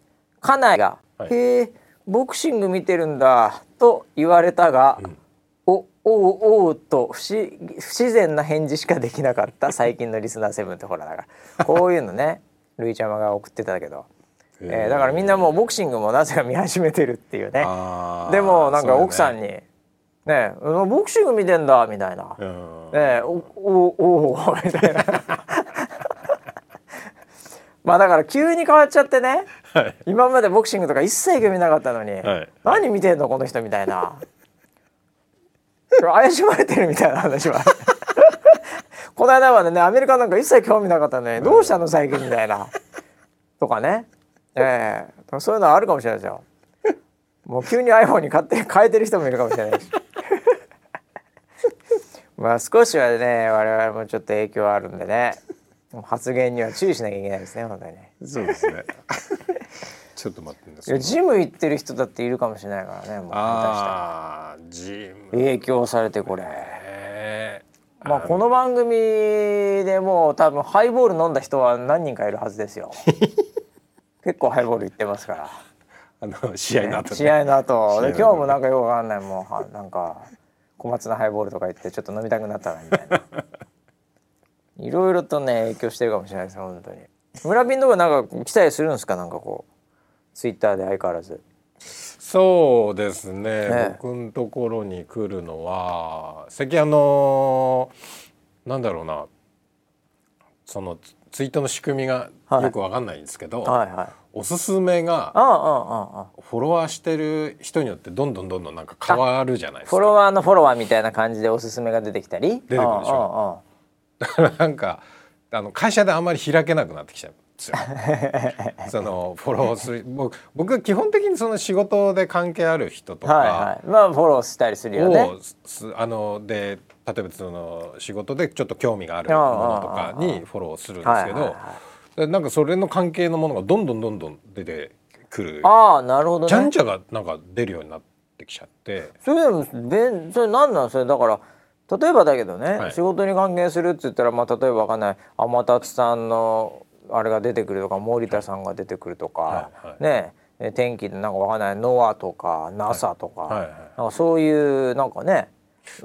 家内が「はい、へえボクシング見てるんだ」と言われたが、うん、おおおおと不不自然な返事しかできなかった 最近のリスナーセブンってほらだから。こういうのね るいちゃまが送ってたけど。え。ー、だからみんなもうボクシングもなぜか見始めてるっていうね。でもなんか奥さんにねボクシング見てんだみたいな、ねおおおみたいなまあだから急に変わっちゃってね、はい、今までボクシングとか一切興味なかったのに、はい、何見てんのこの人みたいな。怪しまれてるみたいな話は。この間までねアメリカなんか一切興味なかったのに、どうしたの最近みたいな。とかね。ええ。そういうのはあるかもしれないですよ。もう急に iPhone に買って変えてる人もいるかもしれないし。まあ少しはね我々もちょっと影響あるんでね発言には注意しなきゃいけないですね本当にね。そうですね。ちょっと待ってい。やジム行ってる人だっているかもしれないからねもうああジム。影響されてこれ、え。ー、まあこの番組でもう多分ハイボール飲んだ人は何人かいるはずですよ。結構ハイボール行ってますから。あの試合の後、ね、試合の後。で今日もなんかよくわかんない。もうなんか小松菜ハイボールとか言ってちょっと飲みたくなったなみたいな いろいろとね影響してるかもしれないです本当に。村ピンとかなんか来たりするんですか？なんかこう。ツイッターで相変わらず。そうですね、ね、僕のところに来るのは最近あのなんだろうな。そのツイートの仕組みがよくわかんないんですけど、はいはい。はい、おすすめがフォロワーしてる人によってどんどんどんどんなんか変わるじゃないですか。フォロワーのフォロワーみたいな感じでおすすめが出てきたり？出てくるでしょだからなんかあの会社であんまり開けなくなってきちゃうですよ。そのフォローする。僕僕は基本的にその仕事で関係ある人とか、はいはい、まあフォローしたりするよね。あので例えばその仕事でちょっと興味があるものとかにフォローするんですけど、なんかそれの関係のものがどんどんどんどん出てくる。ああなるほど、ね、じゃんじゃがなんか出るようになってきちゃって。それでもべそれ何なんそれだから例えばだけどね、はい、仕事に関係するって言ったら、まあ、例えばわかんない。天達さんのあれが出てくるとか森田さんが出てくるとか、はい。はい、ね。天気でなんかわかんない。ノアとか NASA とか,、はい。なんかそういうなんかね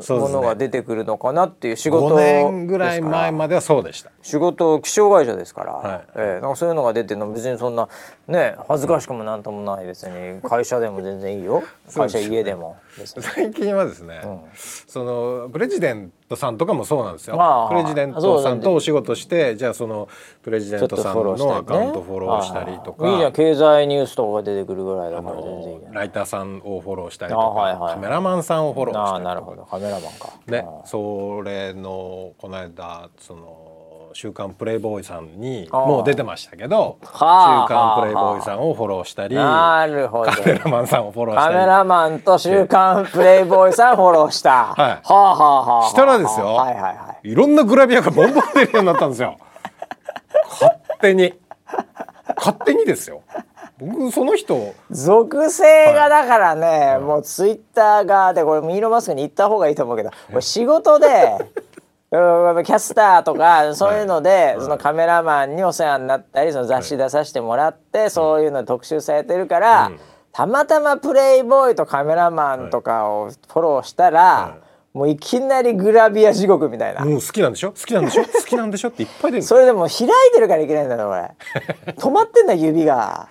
ものが出てくるのかなっていう仕事5年ぐらい前まではそうでした。仕事気象会社ですから、はい、えー、なんかそういうのが出てるの別にそんなね恥ずかしくもなんともない。別に会社でも全然いいよ。会社家でも最近はですね、うん、そのプレジデントさんとかもそうなんですよ。プレジデントさんとお仕事してじゃあそのプレジデントさんのアカウントフォローしたりとか、いいじゃん経済ニュースとか出てくるぐらいだから全然いいライターさんをフォローしたりとか、はいはい、カメラマンさんをフォローしたりとか。あなるほど。カメラマンか。ねそれのこの間その週刊プレイボーイさんにもう出てましたけど週刊プレイボーイさんをフォローしたりなるほど。カメラマンさんをフォローしたり。カメラマンと週刊プレイボーイさんフォローした、はい、はあはあはあしたらですよ、はいはいはい、いろんなグラビアがボンボン出るようになったんですよ。勝手に。勝手にですよ。僕その人属性がだからね、はい、もうツイッターがでこれミーロマスクに行った方がいいと思うけど仕事でキャスターとかそういうので、そのカメラマンにお世話になったりその雑誌出させてもらって、そういうの特集されてるから、たまたまプレイボーイとカメラマンとかをフォローしたら、もういきなりグラビア地獄みたいな。もう好きなんでしょ？好きなんでしょ？好きなんでしょっていっぱい出るそれでも開いてるからいけないんだよこれ。止まってんだ指が。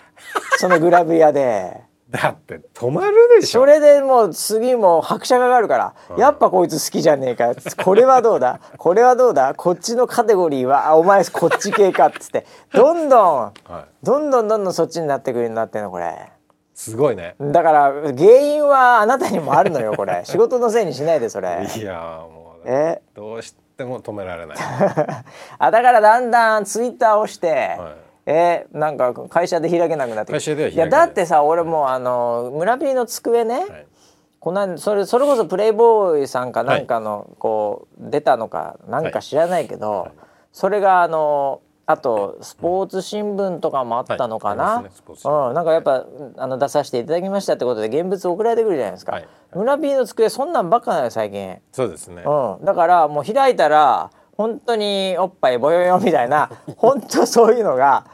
そのグラビアで。だって止まるでしょ。それでもう次も拍車がかかるから、うん、やっぱこいつ好きじゃねえか。これはどうだ？これはどうだ？こっちのカテゴリーはお前こっち系かっつって。どんどん、はい、どんどんどんどんそっちになってくるようになってんのこれ。すごいね。だから原因はあなたにもあるのよこれ。仕事のせいにしないでそれ。いやもうえ？どうしても止められない。あだからだんだんツイッターをして、はいえー、なんか会社で開けなくなって会社ではい。やだってさ俺もあの村 P の机ね、はい、このそれそれこそプレイボーイさんかなんかの、こう出たのかなんか知らないけど、はい、それがあのあとスポーツ新聞とかもあったのかな、うん、なんかやっぱあの出させていただきましたってことで現物送られてくるじゃないですか、はい、村 P の机そんなんばっかなのよ最近。そうですね、うん、だからもう開いたら本当におっぱいボヨヨみたいな 本当そういうのが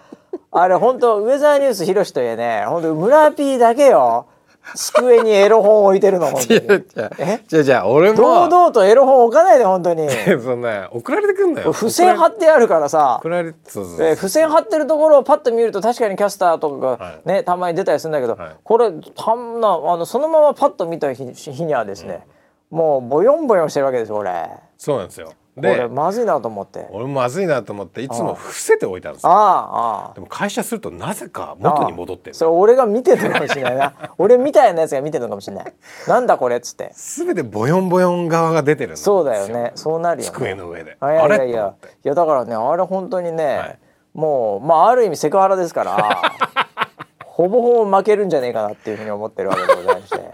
あれ本当ウェザーニュース広しといえね本当村 P だけよ。机にエロ本置いてるの本当に。え？じゃじゃ俺も。堂々とエロ本置かないで本当に。そんな送られてくんだよ。付箋貼ってあるからさ。送られそうそう付箋貼ってるところをパッと見ると確かにキャスターとかがね、はい、たまに出たりするんだけど、はい、これたんなあのそのままパッと見た日にはですね、うん、もうボヨンボヨンしてるわけですよ俺。そうなんですよでまずいなと思って。俺もまずいなと思っていつも伏せておいたんですよ。ああでも会社するとなぜか元に戻ってるそれ俺が見てるかもしれないな。俺みたいなやつが見てるかもしれないな。んだこれっつって。全てボヨンボヨン側が出てるそうだよね。そうなるよ、ね、机の上で。あいやいやいや。いやだからねあれ本当にね、はい、もうまあある意味セクハラですから ほぼほぼ負けるんじゃねえかなっていうふうに思ってるわけでございまして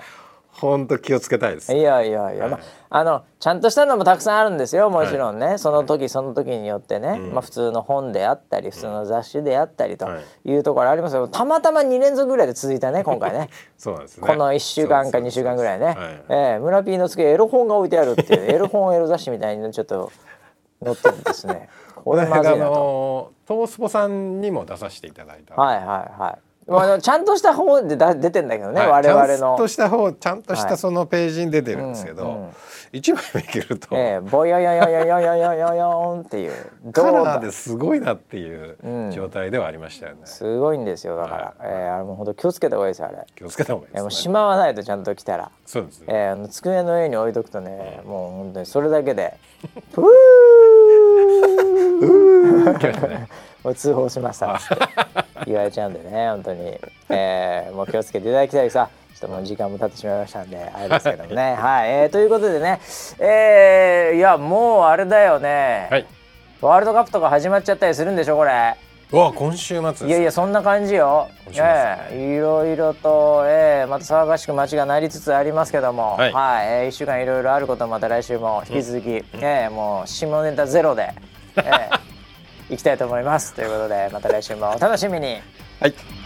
本当気をつけたいです。いやいやいや、はい、まあ、あのちゃんとしたのもたくさんあるんですよもちろんね、はい、その時その時によってね、まあ普通の本であったり普通の雑誌であったりとい。うところありますけど、たまたま2連続ぐらいで続いたね 今回ね。そうですね。この1週間か2週間ぐらいね、はい、えー、村 P の付けエロ本が置いてあるっていう エロ本エロ雑誌みたいにちょっと載ってるんですね。これまずいなと。トースポさんにも出させていただいた。はいはいはい。まあ、ちゃんとした方でだ出てんだけどね、はい、我々の。ちゃんとした方ちゃんとしたそのページに出てるんですけど、はいうんうん、1枚め切ると、えー、ボヨヨヨヨヨヨヨヨヨンっていうカラーですごいなっていう状態ではありましたよね、うん、すごいんですよだから、はい、えー、あれも本当気をつけた方がいいですあれ気をつけた方がいいです、ね、もうしまわないとちゃんと来たらそうですね、えー、机の上に置いとくとね、もう本当にそれだけでプー もう通報しました。言われちゃうんでね本当に、えー、もう気をつけていただきたいさちょっともう時間も経ってしまいましたんであれですけどもね。はい、えー、ということでねえー、いやもうあれだよね、はい、ワールドカップとか始まっちゃったりするんでしょこれわ今週末いやいやそんな感じよ、えー、いろいろと、えー、また騒がしく街がなりつつありますけども、はい、はい、えー、1週間いろいろあることまた来週も引き続き、うん、えー、もう下ネタゼロで、えー、いきたいと思います。ということでまた来週もお楽しみに。はい